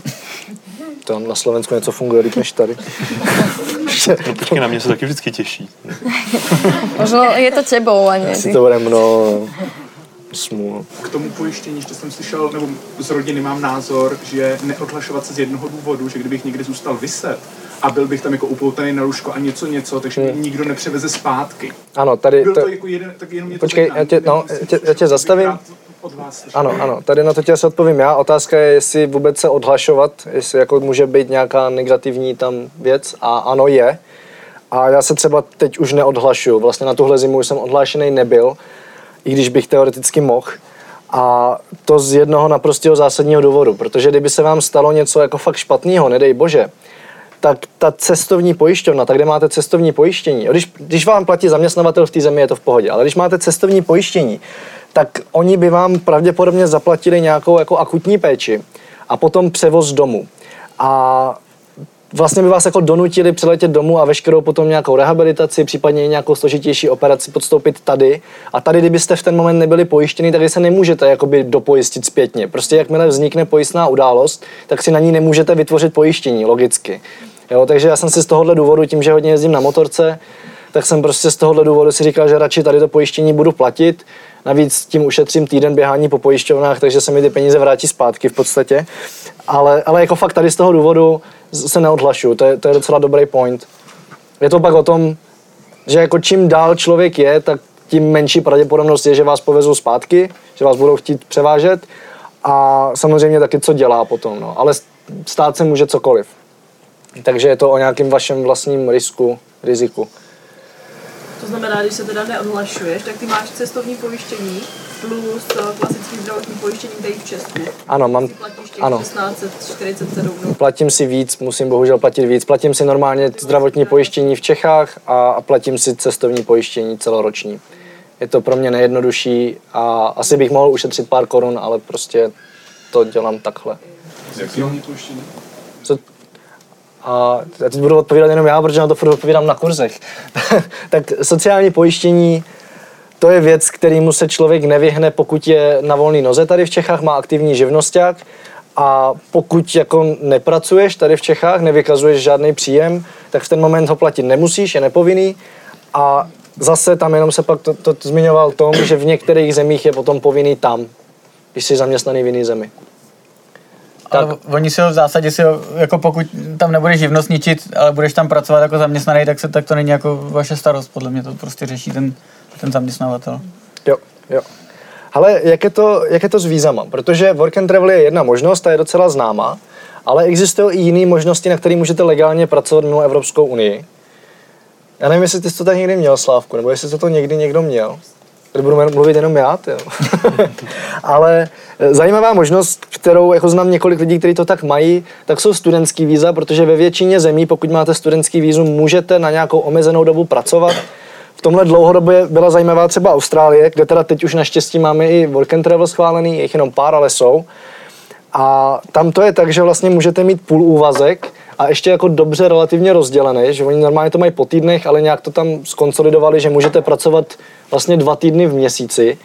To na Slovensku něco funguje líp než tady. No počkej, na mě se taky vždycky těší. Možno je to tebou a nie Asi ty. to bude mno smůl. K tomu pojištění ještě jsem slyšel, nebo z rodiny mám názor, že neodhlašovat se z jednoho důvodu, že kdybych někdy zůstal vyset a byl bych tam jako upoutaný na lůžko a něco něco, takže mě nikdo nepřeveze zpátky. Ano, tady Byl to, to jako jeden, tak jenom mě to Počkej, zajímá. já tě- no, tě- já tě zastavím. Od vás. Ano, ano, tady na to tě asi odpovím já. Otázka je, jestli vůbec se odhlašovat, jestli jako může být nějaká negativní tam věc a ano je. A já se třeba teď už neodhlašuju. Vlastně na tuhle zimu už jsem odhlášený nebyl, i když bych teoreticky mohl. A to z jednoho naprostého zásadního důvodu, protože kdyby se vám stalo něco jako fakt špatného, nedej bože, tak ta cestovní pojišťovna, tak kde máte cestovní pojištění, když, když vám platí zaměstnavatel v té zemi, je to v pohodě, ale když máte cestovní pojištění, tak oni by vám pravděpodobně zaplatili nějakou jako akutní péči a potom převoz domů. A vlastně by vás jako donutili přiletět domů a veškerou potom nějakou rehabilitaci, případně nějakou složitější operaci podstoupit tady. A tady, kdybyste v ten moment nebyli pojištěni, tak se nemůžete jakoby dopojistit zpětně. Prostě jakmile vznikne pojistná událost, tak si na ní nemůžete vytvořit pojištění, logicky. Jo, takže já jsem si z tohohle důvodu, tím, že hodně jezdím na motorce, tak jsem prostě z tohohle důvodu si říkal, že radši tady to pojištění budu platit. Navíc tím ušetřím týden běhání po pojišťovnách, takže se mi ty peníze vrátí zpátky v podstatě. Ale, ale jako fakt tady z toho důvodu se neodhlašuju, to je, to je docela dobrý point. Je to pak o tom, že jako čím dál člověk je, tak tím menší pravděpodobnost je, že vás povezou zpátky, že vás budou chtít převážet a samozřejmě taky co dělá potom, no. ale stát se může cokoliv. Takže je to o nějakém vašem vlastním risku, riziku. To znamená, když se teda neodhlašuješ, tak ty máš cestovní pojištění plus klasický zdravotní pojištění tady v Česku. Ano, mám, Ano. 1647. No. Platím si víc, musím bohužel platit víc. Platím si normálně zdravotní pojištění v Čechách a, a platím si cestovní pojištění celoroční. Je to pro mě nejjednodušší a asi bych mohl ušetřit pár korun, ale prostě to dělám takhle. Sociální pojištění? Co? A já teď budu odpovídat jenom já, protože na to furt odpovídám na kurzech. tak sociální pojištění, to je věc, kterýmu se člověk nevyhne, pokud je na volné noze tady v Čechách, má aktivní živnosták a pokud jako nepracuješ tady v Čechách, nevykazuješ žádný příjem, tak v ten moment ho platit nemusíš, je nepovinný a zase tam jenom se pak to, to, zmiňoval Tom, že v některých zemích je potom povinný tam, když jsi zaměstnaný v jiné zemi. Tak. Ale oni si ho v zásadě si ho, jako pokud tam nebudeš živnostničit, ale budeš tam pracovat jako zaměstnaný, tak, se, tak to není jako vaše starost, podle mě to prostě řeší ten, ten zaměstnavatel. Jo, jo. Ale jak je, to, jak je to s vízama? Protože work and travel je jedna možnost, ta je docela známá, ale existují i jiné možnosti, na které můžete legálně pracovat mimo Evropskou unii. Já nevím, jestli ty jsi to tak někdy měl, Slávku, nebo jestli to, to někdy někdo měl. Tady budu mluvit jenom já, tyjo. Ale eh, zajímavá možnost, kterou jako znám několik lidí, kteří to tak mají, tak jsou studentský víza, protože ve většině zemí, pokud máte studentský vízum, můžete na nějakou omezenou dobu pracovat. V tomhle dlouhodobě byla zajímavá třeba Austrálie, kde teda teď už naštěstí máme i work and travel schválený, je jich jenom pár, ale jsou. A tam to je tak, že vlastně můžete mít půl úvazek a ještě jako dobře relativně rozdělený, že oni normálně to mají po týdnech, ale nějak to tam skonsolidovali, že můžete pracovat vlastně dva týdny v měsíci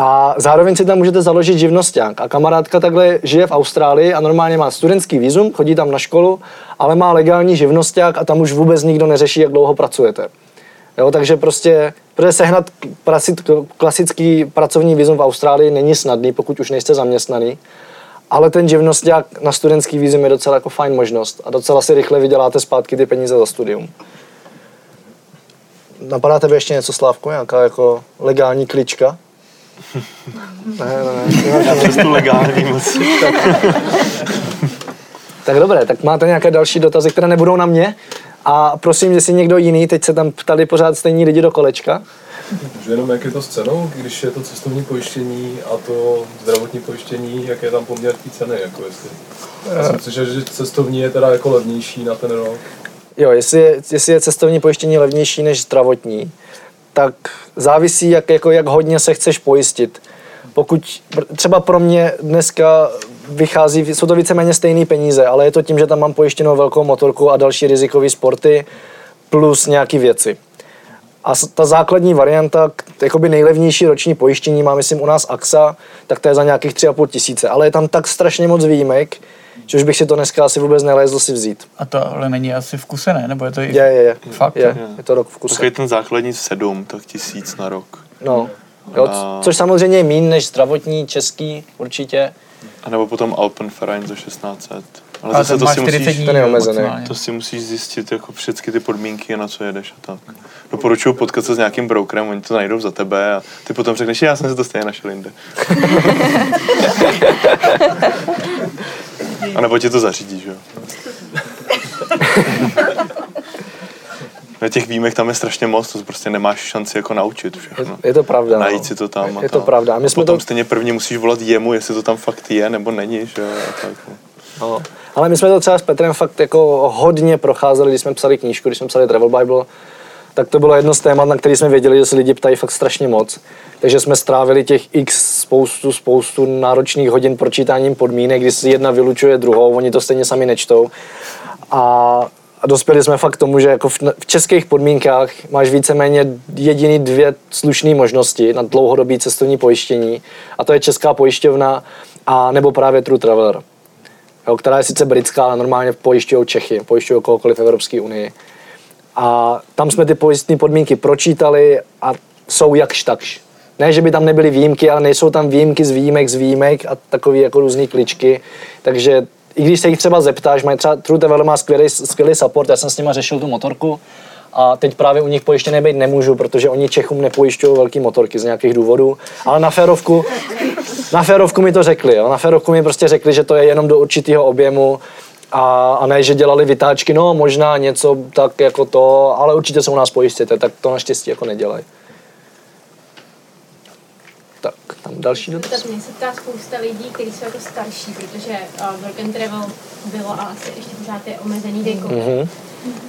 a zároveň si tam můžete založit živnosták. A kamarádka takhle žije v Austrálii a normálně má studentský vízum, chodí tam na školu, ale má legální živnosták a tam už vůbec nikdo neřeší, jak dlouho pracujete. Jo, takže prostě, protože sehnat klasický pracovní vízum v Austrálii není snadný, pokud už nejste zaměstnaný. Ale ten živnosták na studentský vízum je docela jako fajn možnost a docela si rychle vyděláte zpátky ty peníze za studium. Napadá tebe ještě něco, Slávku? Nějaká jako legální klička? ne, ne, ne. Já tu legální moc. tak dobré, tak máte nějaké další dotazy, které nebudou na mě? A prosím, jestli někdo jiný, teď se tam ptali pořád stejní lidi do kolečka. Že jenom jak je to s cenou, když je to cestovní pojištění a to zdravotní pojištění, jak je tam poměr té ceny, jako jestli. Já jsem slyšel, že cestovní je teda jako levnější na ten rok. Jo, jestli je, jestli je cestovní pojištění levnější než zdravotní, tak závisí, jak, jako, jak hodně se chceš pojistit. Pokud třeba pro mě dneska vychází, jsou to víceméně stejné peníze, ale je to tím, že tam mám pojištěnou velkou motorku a další rizikové sporty plus nějaké věci. A ta základní varianta, jakoby nejlevnější roční pojištění má, myslím, u nás AXA, tak to je za nějakých 3,5 tisíce. Ale je tam tak strašně moc výjimek, že už bych si to dneska asi vůbec nelezl si vzít. A to ale není asi v kuse, ne? Nebo je to i... Je, je, je. Fakt? Je, je to rok v kuse. Takový ten základní sedm, tak tisíc na rok. No, jo, a... což samozřejmě je mín než zdravotní, český určitě. A nebo potom Alpenverein za 1600. Ale, ale zase to si musíš, ten je omezený. To si musíš zjistit jako všechny ty podmínky, na co jedeš a tak. Doporučuji potkat se s nějakým brokerem, oni to najdou za tebe a ty potom řekneš, já jsem si to stejně našel jinde. a nebo ti to zařídí, že jo. Na těch výjimek tam je strašně moc, to prostě nemáš šanci jako naučit všechno. Je to pravda. Najít no. si to tam. Je, je to pravda. A my jsme potom to... stejně prvně musíš volat jemu, jestli to tam fakt je nebo není, že jo. A tak, no. Ale my jsme to třeba s Petrem fakt jako hodně procházeli, když jsme psali knížku, když jsme psali Travel Bible, tak to bylo jedno z témat, na který jsme věděli, že se lidi ptají fakt strašně moc. Takže jsme strávili těch x spoustu, spoustu náročných hodin pročítáním podmínek, kdy si jedna vylučuje druhou, oni to stejně sami nečtou. A, a dospěli jsme fakt k tomu, že jako v, českých podmínkách máš víceméně jediný dvě slušné možnosti na dlouhodobý cestovní pojištění. A to je česká pojišťovna a nebo právě True Traveler jo, která je sice britská, ale normálně pojišťují Čechy, pojišťují kohokoliv v Evropské unii. A tam jsme ty pojistné podmínky pročítali a jsou jakž takž. Ne, že by tam nebyly výjimky, ale nejsou tam výjimky z výjimek z výjimek a takové jako různé kličky. Takže i když se jich třeba zeptáš, mají třeba True Travel má skvělý, skvělý support, já jsem s nima řešil tu motorku a teď právě u nich pojištěný být nemůžu, protože oni Čechům nepojišťují velké motorky z nějakých důvodů. Ale na férovku, na férovku mi to řekli. Jo. Na férovku mi prostě řekli, že to je jenom do určitého objemu a, a ne, že dělali vytáčky, no možná něco tak jako to, ale určitě se u nás pojistěte, tak to naštěstí jako nedělají. Tak, Tam další dotaz. Tak mě se ptá spousta lidí, kteří jsou jako starší, protože uh, work and travel bylo a asi ještě pořád je omezený věkově. Mhm.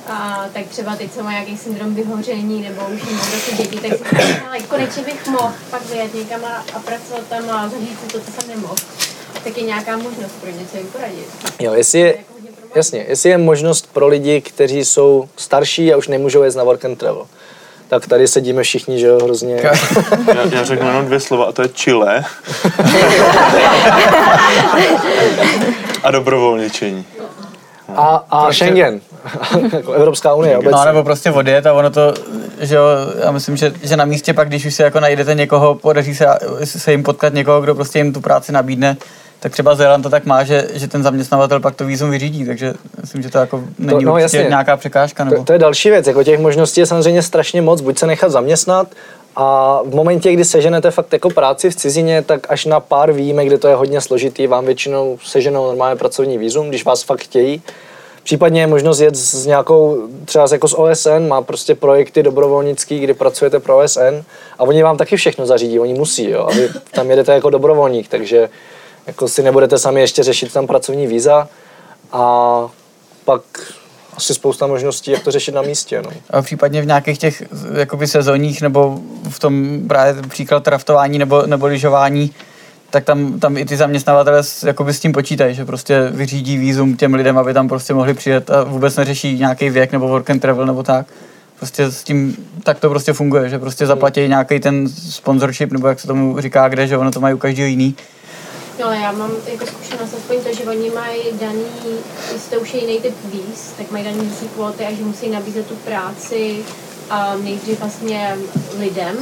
A tak třeba teď, co má nějaký syndrom vyhoření nebo už jim ty děti, tak si říkám, ale konečně bych mohl pak vyjet někam a, a pracovat tam a zažít si to, co jsem nemohl. Tak je nějaká možnost pro něco jim poradit. Jo, jestli je, jasně, jestli je možnost pro lidi, kteří jsou starší a už nemůžou jít na work and travel, tak tady sedíme všichni, že jo, hrozně. Já, já řeknu jenom dvě slova a to je Chile. a dobrovolničení. A, a Schengen, jako Evropská unie obecně. No nebo prostě odjet a ono to, že jo, já myslím, že, že na místě pak, když už si jako najdete někoho, podaří se, se jim potkat někoho, kdo prostě jim tu práci nabídne, tak třeba Zéland to tak má, že, že ten zaměstnavatel pak to vízum vyřídí, takže myslím, že to jako není no, určitě jasně. nějaká překážka. Nebo... To, to je další věc, jako těch možností je samozřejmě strašně moc, buď se nechat zaměstnat a v momentě, kdy seženete fakt jako práci v cizině, tak až na pár výjimek, kde to je hodně složitý, vám většinou seženou normálně pracovní výzum, když vás fakt chtějí. Případně je možnost jet s nějakou, třeba jako z OSN, má prostě projekty dobrovolnický, kdy pracujete pro OSN a oni vám taky všechno zařídí, oni musí, jo, a vy tam jedete jako dobrovolník, takže jako si nebudete sami ještě řešit tam pracovní víza a pak asi spousta možností, jak to řešit na místě. No. A případně v nějakých těch jakoby sezónních nebo v tom právě příklad raftování nebo, nebo lyžování, tak tam, tam i ty zaměstnavatele s, jakoby s tím počítají, že prostě vyřídí výzum těm lidem, aby tam prostě mohli přijet a vůbec neřeší nějaký věk nebo work and travel nebo tak. Prostě s tím, tak to prostě funguje, že prostě zaplatí nějaký ten sponsorship, nebo jak se tomu říká, kde, že ono to mají u každého jiný. No ale já mám jako zkušenost aspoň to, že oni mají daný, jestli to už je jiný typ víz, tak mají daný kvóty a že musí nabízet tu práci a nejdřív vlastně lidem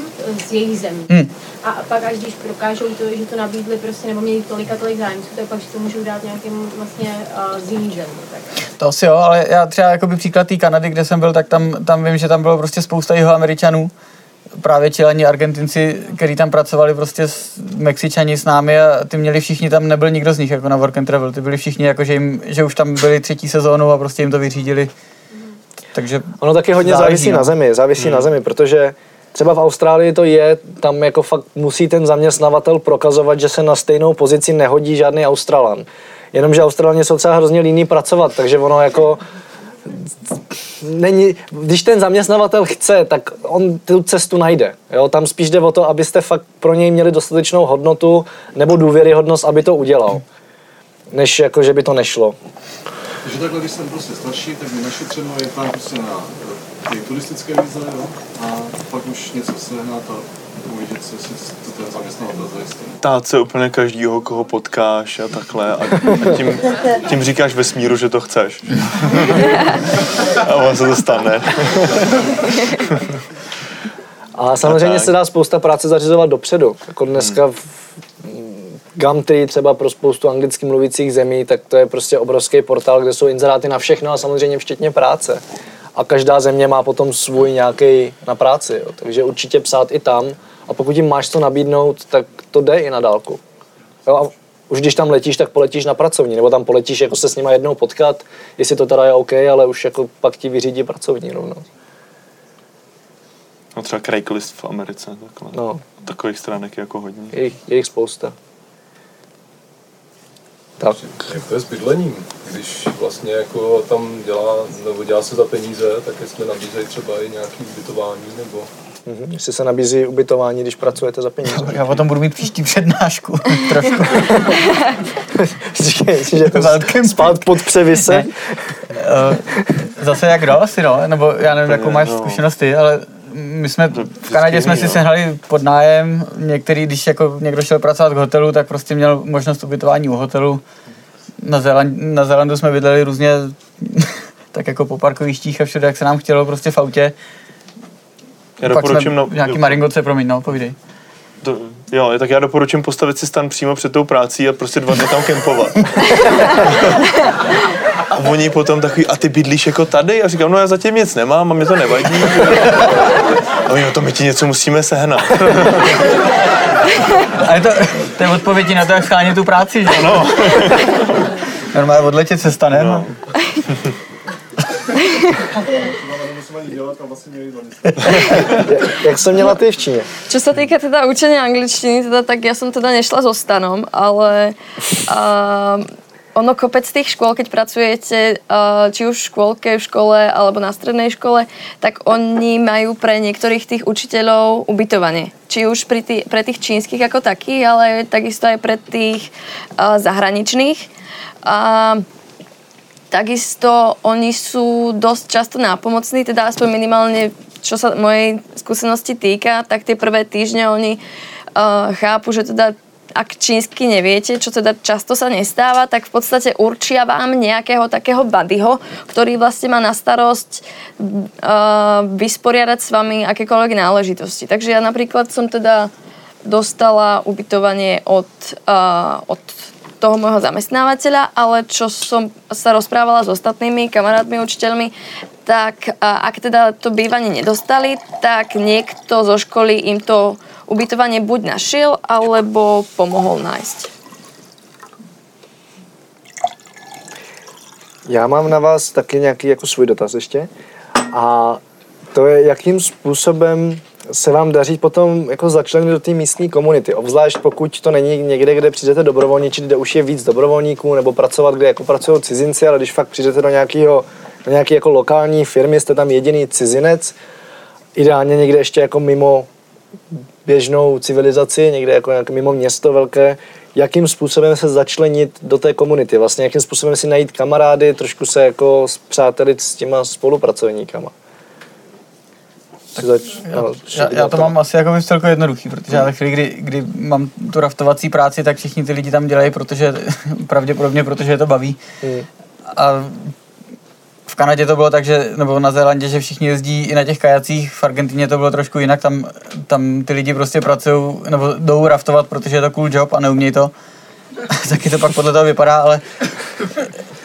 z jejich zemí. Hmm. A pak až když prokážou to, že to nabídli prostě, nebo měli tolik a tolik zájemců, tak pak že to můžou dát nějakým vlastně uh, z jiných zemí. Tak. To asi jo, ale já třeba jakoby příklad té Kanady, kde jsem byl, tak tam, tam vím, že tam bylo prostě spousta jeho Američanů, právě Čilani, Argentinci, kteří tam pracovali prostě s Mexičani s námi a ty měli všichni, tam nebyl nikdo z nich jako na work and travel, ty byli všichni jako, že, jim, že už tam byli třetí sezónu a prostě jim to vyřídili. Takže Ono taky hodně závisí no. na zemi, závisí Hmm. na zemi, protože třeba v Austrálii to je, tam jako fakt musí ten zaměstnavatel prokazovat, že se na stejnou pozici nehodí žádný Australan. Jenomže Australaně jsou třeba hrozně líní pracovat, takže ono jako není, když ten zaměstnavatel chce, tak on tu cestu najde. Jo? Tam spíš jde o to, abyste fakt pro něj měli dostatečnou hodnotu nebo důvěryhodnost, aby to udělal. Než jako, že by to nešlo. Takže takhle, když jsem prostě starší, tak mi našetřeno je tam prostě na eh, ty turistické víze, jo, a pak už něco sehnat a uvidět, co si to ten zaměstnavatel zajistí. Ptát se úplně každýho, koho potkáš a takhle a, a tím, tím říkáš vesmíru, že to chceš. a on se to stane. A samozřejmě tak. se dá spousta práce zařizovat dopředu. Jako dneska v Gumtree třeba pro spoustu anglicky mluvících zemí, tak to je prostě obrovský portál, kde jsou inzeráty na všechno a samozřejmě včetně práce. A každá země má potom svůj nějaký na práci, jo. takže určitě psát i tam. A pokud jim máš co nabídnout, tak to jde i na dálku. Jo, a už když tam letíš, tak poletíš na pracovní, nebo tam poletíš jako se s nima jednou potkat, jestli to teda je OK, ale už jako pak ti vyřídí pracovní rovnou. No třeba Craigslist v Americe, takhle. No. Takových stránek je jako hodně. Je jich, je jich spousta. Tak. Jak to je s bydlením? Když vlastně jako tam dělá, nebo dělá se za peníze, tak jestli nabízejí třeba i nějaký ubytování, nebo... Mhm. Jestli se nabízí ubytování, když pracujete za peníze. já o tom budu mít příští přednášku trošku. Říkej, že to spát pod převise. Eh, Zase jak kdo asi, no, nebo já nevím, jakou máš no. zkušenosti, ale my jsme v Kanadě jsme si sehnali pod nájem, některý, když jako někdo šel pracovat k hotelu, tak prostě měl možnost ubytování u hotelu. Na, Zéland, na Zélandu jsme bydleli různě tak jako po parkovištích a všude, jak se nám chtělo, prostě v autě. Já Pak jsme no, nějaký. Maringoce, promiň, no, povídej. To, jo, tak já doporučím postavit si stan přímo před tou prací a prostě dva dny tam kempovat. a oni potom takový, a ty bydlíš jako tady? A říkám, no já zatím nic nemám a mi to nevadí. a oni, no to my ti něco musíme sehnat. Ale to, to je odpovědi na to, jak schánět tu práci, že? No. Normálně odletět se stane. No. ani dělat a vlastně měli. Jak jsem měla ty v Číně? Čo sa týka teda učenia angličtiny, teda, tak ja som teda nešla so stanom, ale uh, ono kopec tých škôl, keď pracujete, uh, či už v škôlke, v škole alebo na strednej škole, tak oni majú pre niektorých tých učiteľov ubytovanie. Či už pri tý, pre tých čínskych ako takých, ale takisto aj pre tých uh, zahraničných. Uh, Takisto oni sú dosť často nápomocní, teda aspoň minimálne čo sa mojej skúsenosti týka, tak tie prvé týždne oni uh, chápu, že teda ak čínsky neviete, čo teda často sa nestáva, tak v podstate určia vám nejakého takého buddyho, ktorý vlastne má na starosť uh, vysporiadať s vami akékoľvek náležitosti. Takže ja napríklad som teda dostala ubytovanie od, uh, od toho môjho zamestnávateľa, ale čo som sa rozprávala s ostatnými kamarátmi, učiteľmi, tak ak teda to bývanie nedostali, tak niekto zo školy im to ubytovanie buď našiel, alebo pomohol nájsť. Já mám na vás taky nějaký jako svůj dotaz ještě. A to je, jakým způsobem se vám daří potom jako začlenit do té místní komunity, obzvlášť pokud to není někde, kde přijdete dobrovolničit, kde už je víc dobrovolníků, nebo pracovat, kde jako pracují cizinci, ale když fakt přijdete do nějakého do nějaké jako lokální firmy, jste tam jediný cizinec, ideálně někde ještě jako mimo běžnou civilizaci, někde jako nějak mimo město velké, jakým způsobem se začlenit do té komunity, vlastně jakým způsobem si najít kamarády, trošku se jako zpřátelit s těma spolupracovníkama. Tak zač, no, já, já, to mám asi jako celkově jednoduchý, protože já ve chvíli, kdy, kdy mám tu raftovací práci, tak všichni ty lidi tam dělají, protože pravděpodobně, protože je to baví. Hmm. A v Kanadě to bylo tak, že, nebo na Zélandě, že všichni jezdí i na těch kajacích, v Argentině to bylo trošku jinak, tam, tam ty lidi prostě pracují, nebo jdou raftovat, protože je to cool job a neumějí to. Taky to pak podle toho vypadá, ale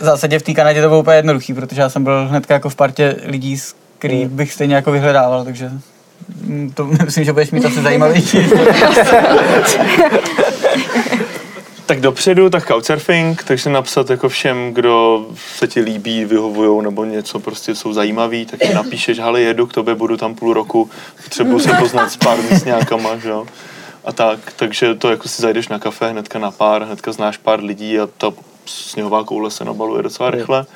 v zásadě v té Kanadě to bylo úplně jednoduchý, protože já jsem byl hnedka jako v partě lidí, s který hmm. bych stejně jako vyhledával, takže to myslím, že budeš mít asi zajímavější. tak dopředu, tak couchsurfing, takže napsat jako všem, kdo se ti líbí, vyhovujou nebo něco prostě jsou zajímavý, tak mi napíšeš, hele jedu k tobě, budu tam půl roku, potřebuji se poznat s pár místňákama, že jo. A tak, takže to jako si zajdeš na kafe hnedka na pár, hnedka znáš pár lidí a ta sněhová koule se nabaluje docela rychle.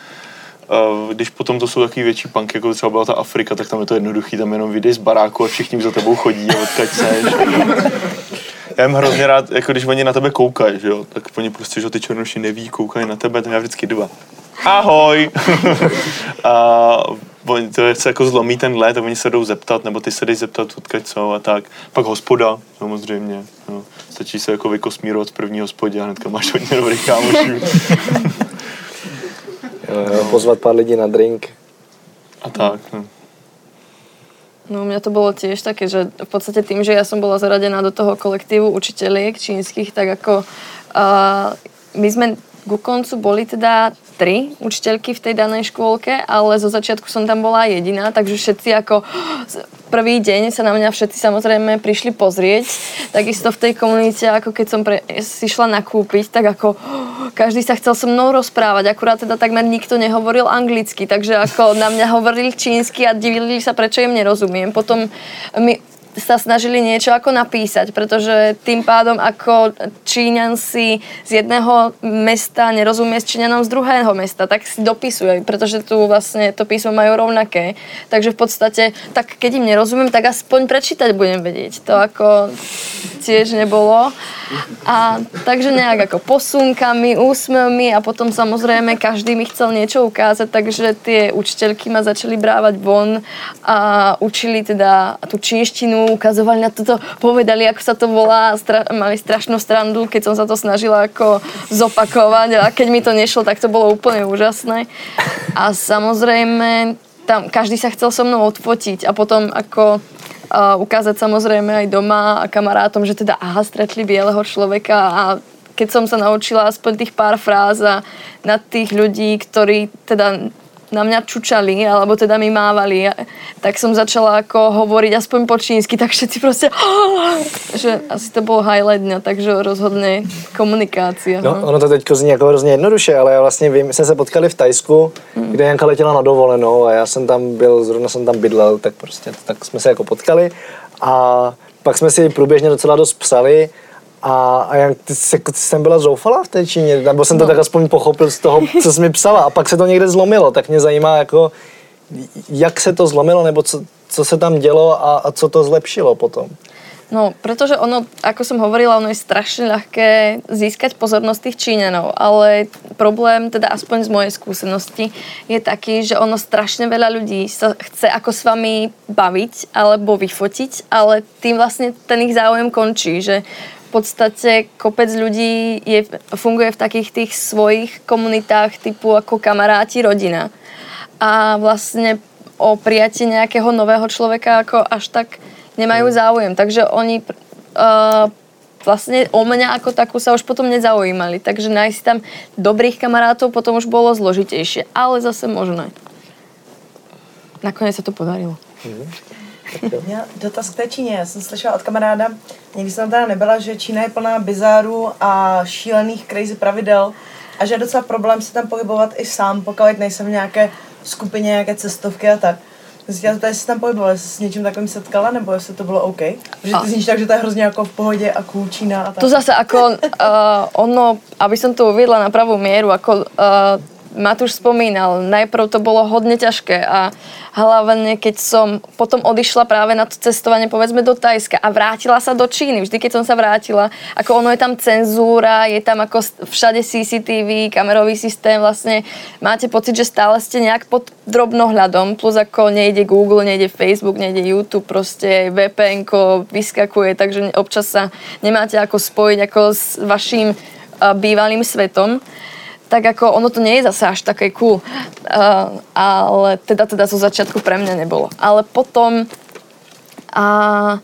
Když potom to jsou takový větší punk, jako třeba byla ta Afrika, tak tam je to jednoduchý, tam jenom vyjdeš z baráku a všichni za tebou chodí a odkaď seš. já mám hrozně rád, jako když oni na tebe koukají, že jo, tak oni prostě, že ty černoši neví, koukají na tebe, tak já vždycky jdu ahoj. a oni to se jako zlomí ten let a oni se jdou zeptat, nebo ty se jdeš zeptat, odkud jsou a tak. Pak hospoda, samozřejmě. No. Stačí se jako vykosmírovat z první hospodě a hnedka máš hodně dobrých kámošů. pozvat pár lidí na drink. A tak. No. No mňa to bolo tiež také, že v podstate tým, že ja som bola zaradená do toho kolektívu učiteľiek čínskych, tak ako uh, my sme ku koncu boli teda tri učiteľky v tej danej škôlke, ale zo začiatku som tam bola jediná, takže všetci ako prvý deň sa na mňa všetci samozrejme prišli pozrieť. Takisto v tej komunite, ako keď som pre, si šla nakúpiť, tak ako každý sa chcel so mnou rozprávať, akurát teda takmer nikto nehovoril anglicky, takže ako na mňa hovorili čínsky a divili sa, prečo im nerozumiem. Potom mi sa snažili niečo ako napísať, pretože tým pádom ako Číňan si z jedného mesta nerozumie s Číňanom z druhého mesta, tak si dopisuje, pretože tu vlastne to písmo majú rovnaké. Takže v podstate, tak keď im nerozumiem, tak aspoň prečítať budem vedieť. To ako tiež nebolo. A takže nejak ako posunkami, úsmevmi a potom samozrejme každý mi chcel niečo ukázať, takže tie učiteľky ma začali brávať von a učili teda tú čínštinu ukazovali na toto, povedali, ako sa to volá, stra- mali strašnú strandu, keď som sa to snažila ako zopakovať a keď mi to nešlo, tak to bolo úplne úžasné. A samozrejme, tam každý sa chcel so mnou odfotiť a potom ako uh, ukázať samozrejme aj doma a kamarátom, že teda aha, stretli bieleho človeka a keď som sa naučila aspoň tých pár fráz a na tých ľudí, ktorí teda na mňa čučali, alebo teda mi mávali, tak som začala ako hovoriť aspoň po čínsky, tak všetci proste, že asi to bol highlight dňa, takže rozhodne komunikácia. No, ono to teď zní jako hrozně jednoduše, ale já vlastně vím, my jsme se potkali v Tajsku, hmm. kde Janka letěla na dovolenou a já jsem tam byl, zrovna jsem tam bydlel, tak prostě, tak jsme se jako potkali a pak jsme si průběžně docela dost psali a, a jak ty, jsi, ty jsem byla zoufalá v té Číně, nebo jsem to no. tak aspoň pochopil z toho, co jsi mi psala a pak se to někde zlomilo, tak mě zajímá jako, jak se to zlomilo, nebo co, co se tam dělo a, a co to zlepšilo potom. No, pretože ono, ako som hovorila, ono je strašne ľahké získať pozornosť tých Číňanov, ale problém, teda aspoň z mojej skúsenosti, je taký, že ono strašne veľa ľudí sa chce ako s vami baviť alebo vyfotiť, ale tým vlastne ten ich záujem končí, že podstate kopec ľudí je, funguje v takých tých svojich komunitách typu ako kamaráti, rodina. A vlastne o prijatie nejakého nového človeka ako až tak nemajú záujem. Takže oni uh, vlastne o mňa ako takú sa už potom nezaujímali. Takže nájsť tam dobrých kamarátov potom už bolo zložitejšie. Ale zase možné. Nakonec se to podarilo. Já dotaz k té Číně. Já jsem slyšela od kamaráda, někdy jsem tam nebyla, že Čína je plná bizárů a šílených crazy pravidel a že je docela problém se tam pohybovat i sám, pokud nejsem v nějaké skupině, nějaké cestovky a tak. Zjistila to, jestli tam pohybovala, jestli s něčím takovým setkala, nebo jestli to bylo OK? Že ty zníš tak, že to je hrozně jako v pohodě a cool Čína a tak. To zase ako uh, ono, aby som to uviedla na pravú mieru, ako uh, Matúš spomínal, najprv to bolo hodne ťažké a hlavne keď som potom odišla práve na to cestovanie povedzme do Tajska a vrátila sa do Číny, vždy keď som sa vrátila, ako ono je tam cenzúra, je tam ako všade CCTV, kamerový systém, vlastne máte pocit, že stále ste nejak pod drobnohľadom, plus ako nejde Google, nejde Facebook, nejde YouTube, proste VPN vyskakuje, takže občas sa nemáte ako spojiť ako s vašim bývalým svetom tak ako ono to nie je zase až také cool. Uh, ale teda, teda zo začiatku pre mňa nebolo. Ale potom uh,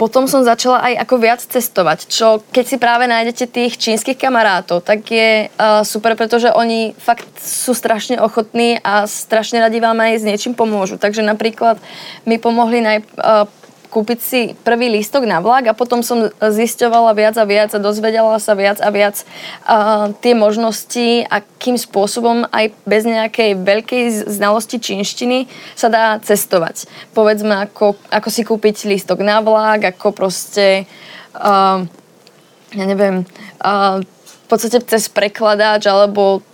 potom som začala aj ako viac cestovať, čo keď si práve nájdete tých čínskych kamarátov, tak je uh, super, pretože oni fakt sú strašne ochotní a strašne radi vám aj s niečím pomôžu. Takže napríklad mi pomohli naj, uh, kúpiť si prvý lístok na vlak a potom som zisťovala viac a viac a dozvedela sa viac a viac uh, tie možnosti, akým spôsobom aj bez nejakej veľkej znalosti čínštiny sa dá cestovať. Povedzme, ako, ako si kúpiť lístok na vlak, ako proste, uh, ja neviem, uh, v podstate cez prekladač alebo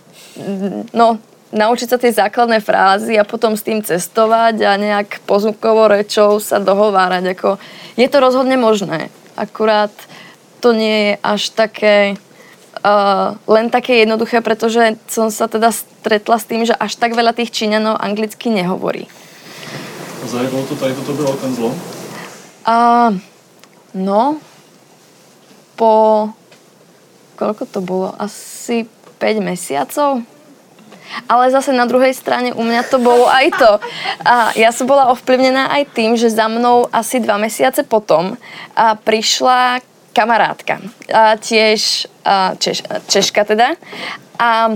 no, naučiť sa tie základné frázy a potom s tým cestovať a nejak pozvukovou rečou sa dohovárať. Ako, je to rozhodne možné, akurát to nie je až také uh, len také jednoduché, pretože som sa teda stretla s tým, že až tak veľa tých Číňanov anglicky nehovorí. Zajedlo to tady, toto bylo ten zlom? Uh, no, po... Koľko to bolo? Asi 5 mesiacov? Ale zase na druhej strane u mňa to bolo aj to. A ja som bola ovplyvnená aj tým, že za mnou asi dva mesiace potom a prišla kamarátka. A tiež a češ, Češka teda. A,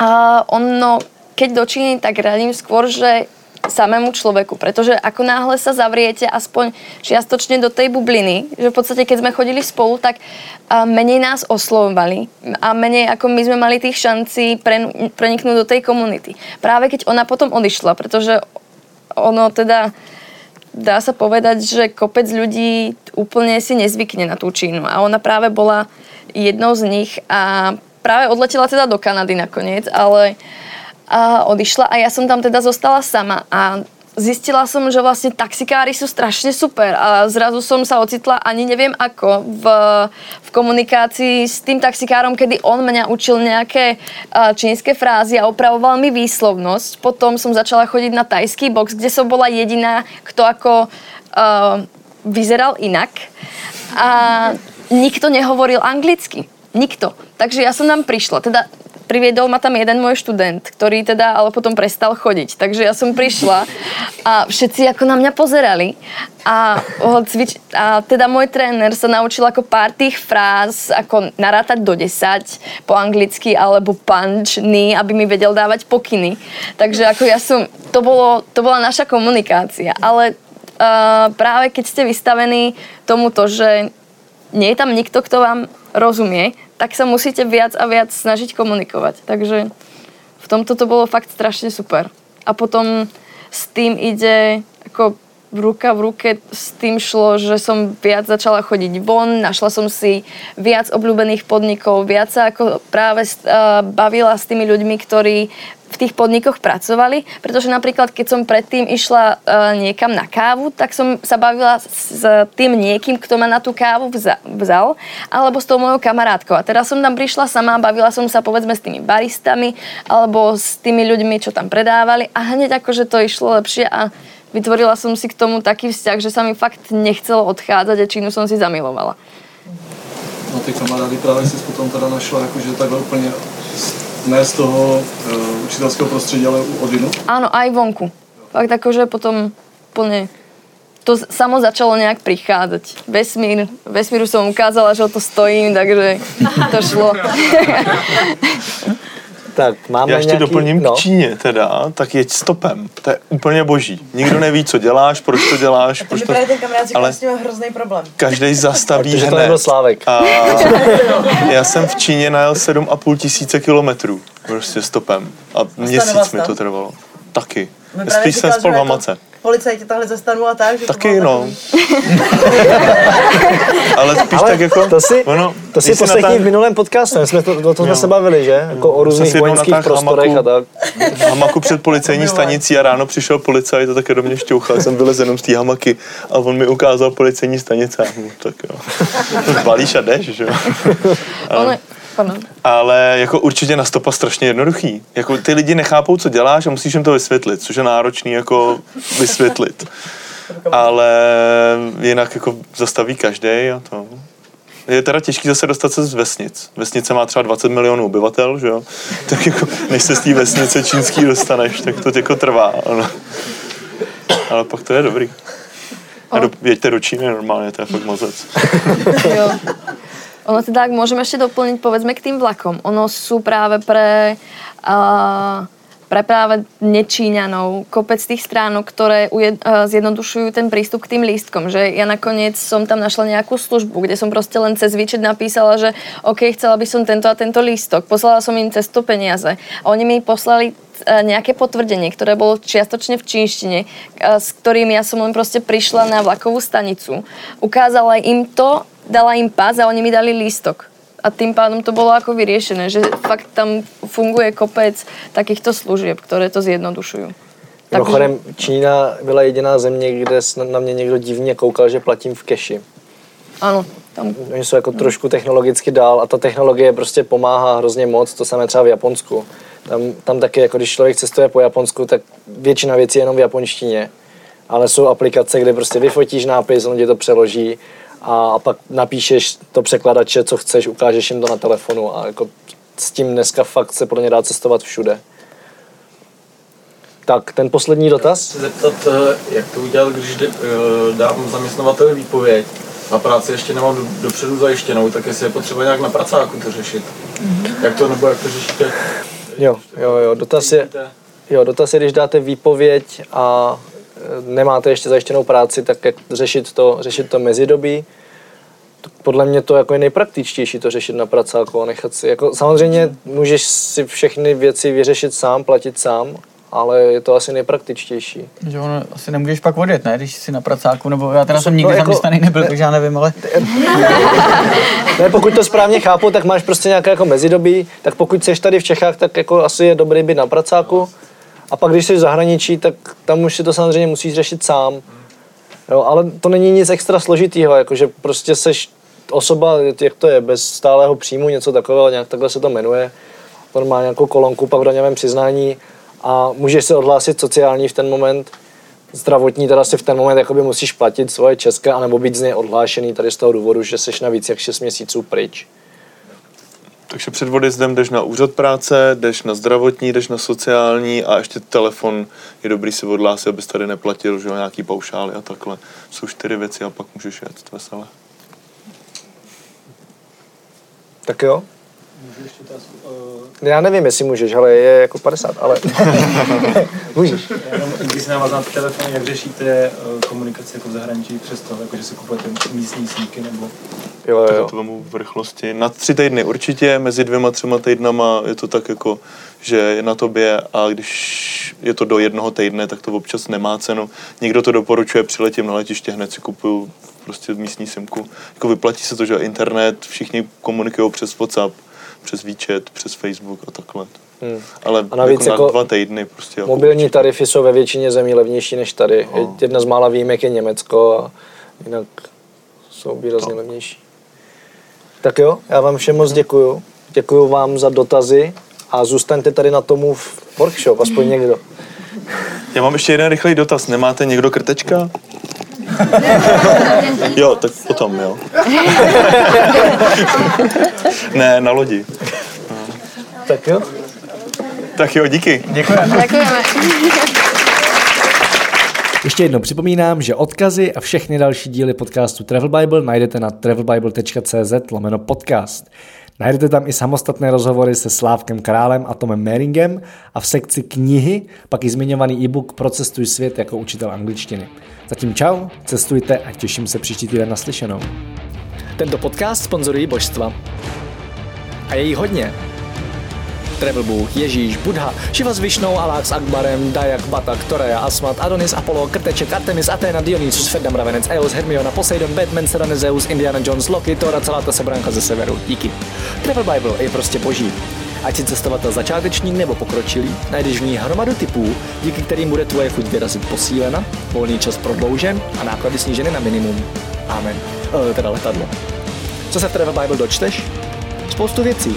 a ono, keď do Číny, tak radím skôr, že samému človeku, pretože ako náhle sa zavriete aspoň čiastočne do tej bubliny, že v podstate keď sme chodili spolu, tak menej nás oslovovali a menej ako my sme mali tých šancí pre, preniknúť do tej komunity. Práve keď ona potom odišla, pretože ono teda dá sa povedať, že kopec ľudí úplne si nezvykne na tú Čínu a ona práve bola jednou z nich a práve odletela teda do Kanady nakoniec, ale uh, a odišla a ja som tam teda zostala sama a zistila som, že vlastne taxikári sú strašne super a zrazu som sa ocitla ani neviem ako v, v komunikácii s tým taxikárom, kedy on mňa učil nejaké čínske frázy a opravoval mi výslovnosť. Potom som začala chodiť na tajský box, kde som bola jediná, kto ako uh, vyzeral inak a nikto nehovoril anglicky. Nikto. Takže ja som tam prišla. Teda priviedol ma tam jeden môj študent, ktorý teda ale potom prestal chodiť. Takže ja som prišla a všetci ako na mňa pozerali. A, cvič, a teda môj tréner sa naučil ako pár tých fráz, ako narátať do 10 po anglicky, alebo punch, knee, aby mi vedel dávať pokyny. Takže ako ja som, to, bolo, to bola naša komunikácia. Ale uh, práve keď ste vystavení tomuto, že nie je tam nikto, kto vám rozumie, tak sa musíte viac a viac snažiť komunikovať. Takže v tomto to bolo fakt strašne super. A potom s tým ide ako ruka v ruke s tým šlo, že som viac začala chodiť von, našla som si viac obľúbených podnikov, viac sa ako práve uh, bavila s tými ľuďmi, ktorí v tých podnikoch pracovali, pretože napríklad keď som predtým išla uh, niekam na kávu, tak som sa bavila s, tým niekým, kto ma na tú kávu vza, vzal, alebo s tou mojou kamarátkou. A teraz som tam prišla sama, bavila som sa povedzme s tými baristami, alebo s tými ľuďmi, čo tam predávali a hneď akože to išlo lepšie a vytvorila som si k tomu taký vzťah, že sa mi fakt nechcelo odchádzať a Čínu som si zamilovala. No ty kamarády právě si potom teda našla jakože takhle úplně ne z toho uh, učitelského prostředí, ale od jinu? Áno, aj vonku. Fakt akože potom plne to samo začalo nejak prichádzať. Vesmír, vesmíru som ukázala, že o to stojím, takže to šlo. Tak, máme Já ještě nějaký, doplním no. k Číně teda, tak jeď stopem. To je úplně boží. Nikdo neví, co děláš, proč to děláš, To proč to... právě ten kamarád říkal, ale- s ním má hrozný problém. Každý zastaví Protože to hned. nebyl Slávek. A já jsem v Číně najel 7,5 tisíce kilometrů. Prostě stopem. A měsíc mi to trvalo. Taky. Spíš jsem spal v hamace. Policajti tahle zastanou a tak, že to Taky bylo no. Ale spíš Ale tak jako... to si, ono, to si když poslechni natáhne- v minulém podcastu, my jsme to, o tom jsme se bavili, že? Jako o různých vojenských prostorech a hamaku. tak. v hamaku před policejní stanicí a ráno přišel policajt a také do mě šťouchal. Jsem vylez jenom z té hamaky a on mi ukázal policejní stanice. A mu, tak jo. Balíš a jdeš, že jo. Ono, Ale jako určitě na stopa strašně jednoduchý. Jako ty lidi nechápou, co děláš a musíš jim to vysvětlit, což je náročný jako vysvětlit. Ale jinak jako zastaví každý a to. Je teda těžký zase dostat se z vesnic. Vesnice má třeba 20 milionů obyvatel, že jo? Tak jako, než se z té vesnice čínský dostaneš, tak to jako trvá. Ano. Ale pak to je dobrý. A do, jeďte do Číny normálně, to je fakt mozec. Jo. Ono teda, ak môžem ešte doplniť, povedzme k tým vlakom. Ono sú práve pre, uh, pre práve nečíňanov kopec tých stránok, ktoré uh, zjednodušujú ten prístup k tým lístkom. Že ja nakoniec som tam našla nejakú službu, kde som proste len cez výčet napísala, že OK, chcela by som tento a tento lístok. Poslala som im cez to peniaze. A oni mi poslali e, nejaké potvrdenie, ktoré bolo čiastočne v čínštine, s ktorým ja som len proste prišla na vlakovú stanicu. Ukázala im to, dala im pás a oni mi dali lístok. A tým pádom to bolo ako vyriešené, že fakt tam funguje kopec takýchto služieb, ktoré to zjednodušujú. Mimochodem, Čína byla jediná země, kde na mě někdo divně koukal, že platím v keši. Áno, tam Oni jsou jako trošku technologicky dál a ta technologie prostě pomáhá hrozně moc, to samé třeba v Japonsku. Tam, tam taky, jako když člověk cestuje po Japonsku, tak většina věcí je jenom v japonštině. Ale jsou aplikace, kde prostě vyfotíš nápis, on ti to přeloží a, a pak napíšeš to překladače, co chceš, ukážeš jim to na telefonu a jako s tím dneska fakt se pro ně dá cestovat všude. Tak, ten poslední dotaz? se zeptat, eh, jak to udělat, když eh, dám zaměstnavateli výpověď a práci ještě nemám do- dopředu zajištěnou, tak jestli je potřeba nějak na pracáku to řešit. Jak to nebo jak to řešíte? Jo, jo, jo, dotaz je, jo, dotaz je, když dáte výpověď a nemáte ještě zajištěnou práci, tak jak řešit to, řešit to mezidobí. Podle mě to jako je nejpraktičtější to řešit na pracáku a nechat si, jako samozřejmě můžeš si všechny věci vyřešit sám, platit sám, ale je to asi nejpraktičtější. Že ono asi nemůžeš pak odjet, ne, když jsi na pracáku, nebo já teda To jsem se- nikdy no jako- zaměstnaný nebyl, ne- takže já nevím, ale... Ne, pokud to správně chápu, tak máš prostě nějaké jako mezidobí, tak pokud jsi tady v Čechách, tak jako asi je dobrý být na pracáku. A pak, když jsi v zahraničí, tak tam už si to samozřejmě musíš řešit sám. Jo, ale to není nic extra složitýho, jakože prostě seš osoba, jak to je, bez stálého příjmu, něco takového, nějak takhle se to jmenuje, normálně nějakou kolonku pak v daňovém přiznání a můžeš se odhlásit sociální v ten moment, zdravotní teda si v ten moment jakoby musíš platit svoje české, anebo být z něj odhlášený tady z toho důvodu, že seš na víc jak 6 měsíců pryč. Takže před odjezdem jdeš na úřad práce, jdeš na zdravotní, jdeš na sociální a ještě telefon je dobrý si odhlásit, abys tady neplatil že, nějaký paušály a takhle. Jsou čtyři věci a pak můžeš jet veselé. Tak jo. Já nevím, jestli můžeš, ale je jako 50, ale můžeš. Jenom, když se navázám v telefoně, jak řešíte eh, komunikaci jako v zahraničí přes to, jako že si kupujete místní snímky nebo... Jo, jo. To vemu v rychlosti. Na tři týdny určitě, mezi dvěma, třema týdnama je to tak jako, že je na tobě a když je to do jednoho týdne, tak to občas nemá cenu. Někdo to doporučuje, přiletím na letiště, hned si kupuju prostě místní simku. Jako vyplatí se to, že internet, všichni komunikují přes WhatsApp, přes výčet, přes Facebook a takhle. Hmm. Ale A navíc jako, jako na dva týdny prostě. jako Mobilní tarify jsou ve většině zemí levnější než tady. No. Jedna z mála výjimek je Německo a jinak jsou výrazně No. levnější. Tak jo, já vám všem moc děkuju. Děkuju vám za dotazy a zůstaňte tady na tomu v workshop, aspoň někdo. Já mám ještě jeden rychlý dotaz. Nemáte někdo krtečka? jo, tak potom, jo. ne, na lodi. Tak jo. Tak jo, díky. Děkujeme. Děkujeme. Ještě jednou připomínám, že odkazy a všechny další díly podcastu Travel Bible najdete na travelbible.cz lomeno podcast. Najdete tam i samostatné rozhovory se Slávkem Králem a Tomem Meringem a v sekci knihy pak i zmiňovaný e-book Procestuj svět jako učitel angličtiny. Zatím čau, cestujte a těším se příští týden naslyšenou. Tento podcast sponzorují božstva. A je jí hodně. Travel Bůh, Ježíš, Buddha, Šiva s Višnou, Alák s Akbarem, Dajak, Batak, Toreja, Asmat, Adonis, Apollo, Krteček, Artemis, Athena, Dionysus, Ferdam, Ravenec, Eos, Hermiona, Poseidon, Batman, Serena, Zeus, Indiana Jones, Loki, Thor a celá ta sebranka ze severu. Díky. Travel Bible je prostě boží. Ať si cestovatel začátečník nebo pokročilý, najdeš v ní hromadu typů, díky kterým bude tvoje chuť vyrazit posílena, volný čas prodloužen a náklady sníženy na minimum. Amen. E, teda letadlo. Co se v Travel Bible dočteš? Spoustu věcí.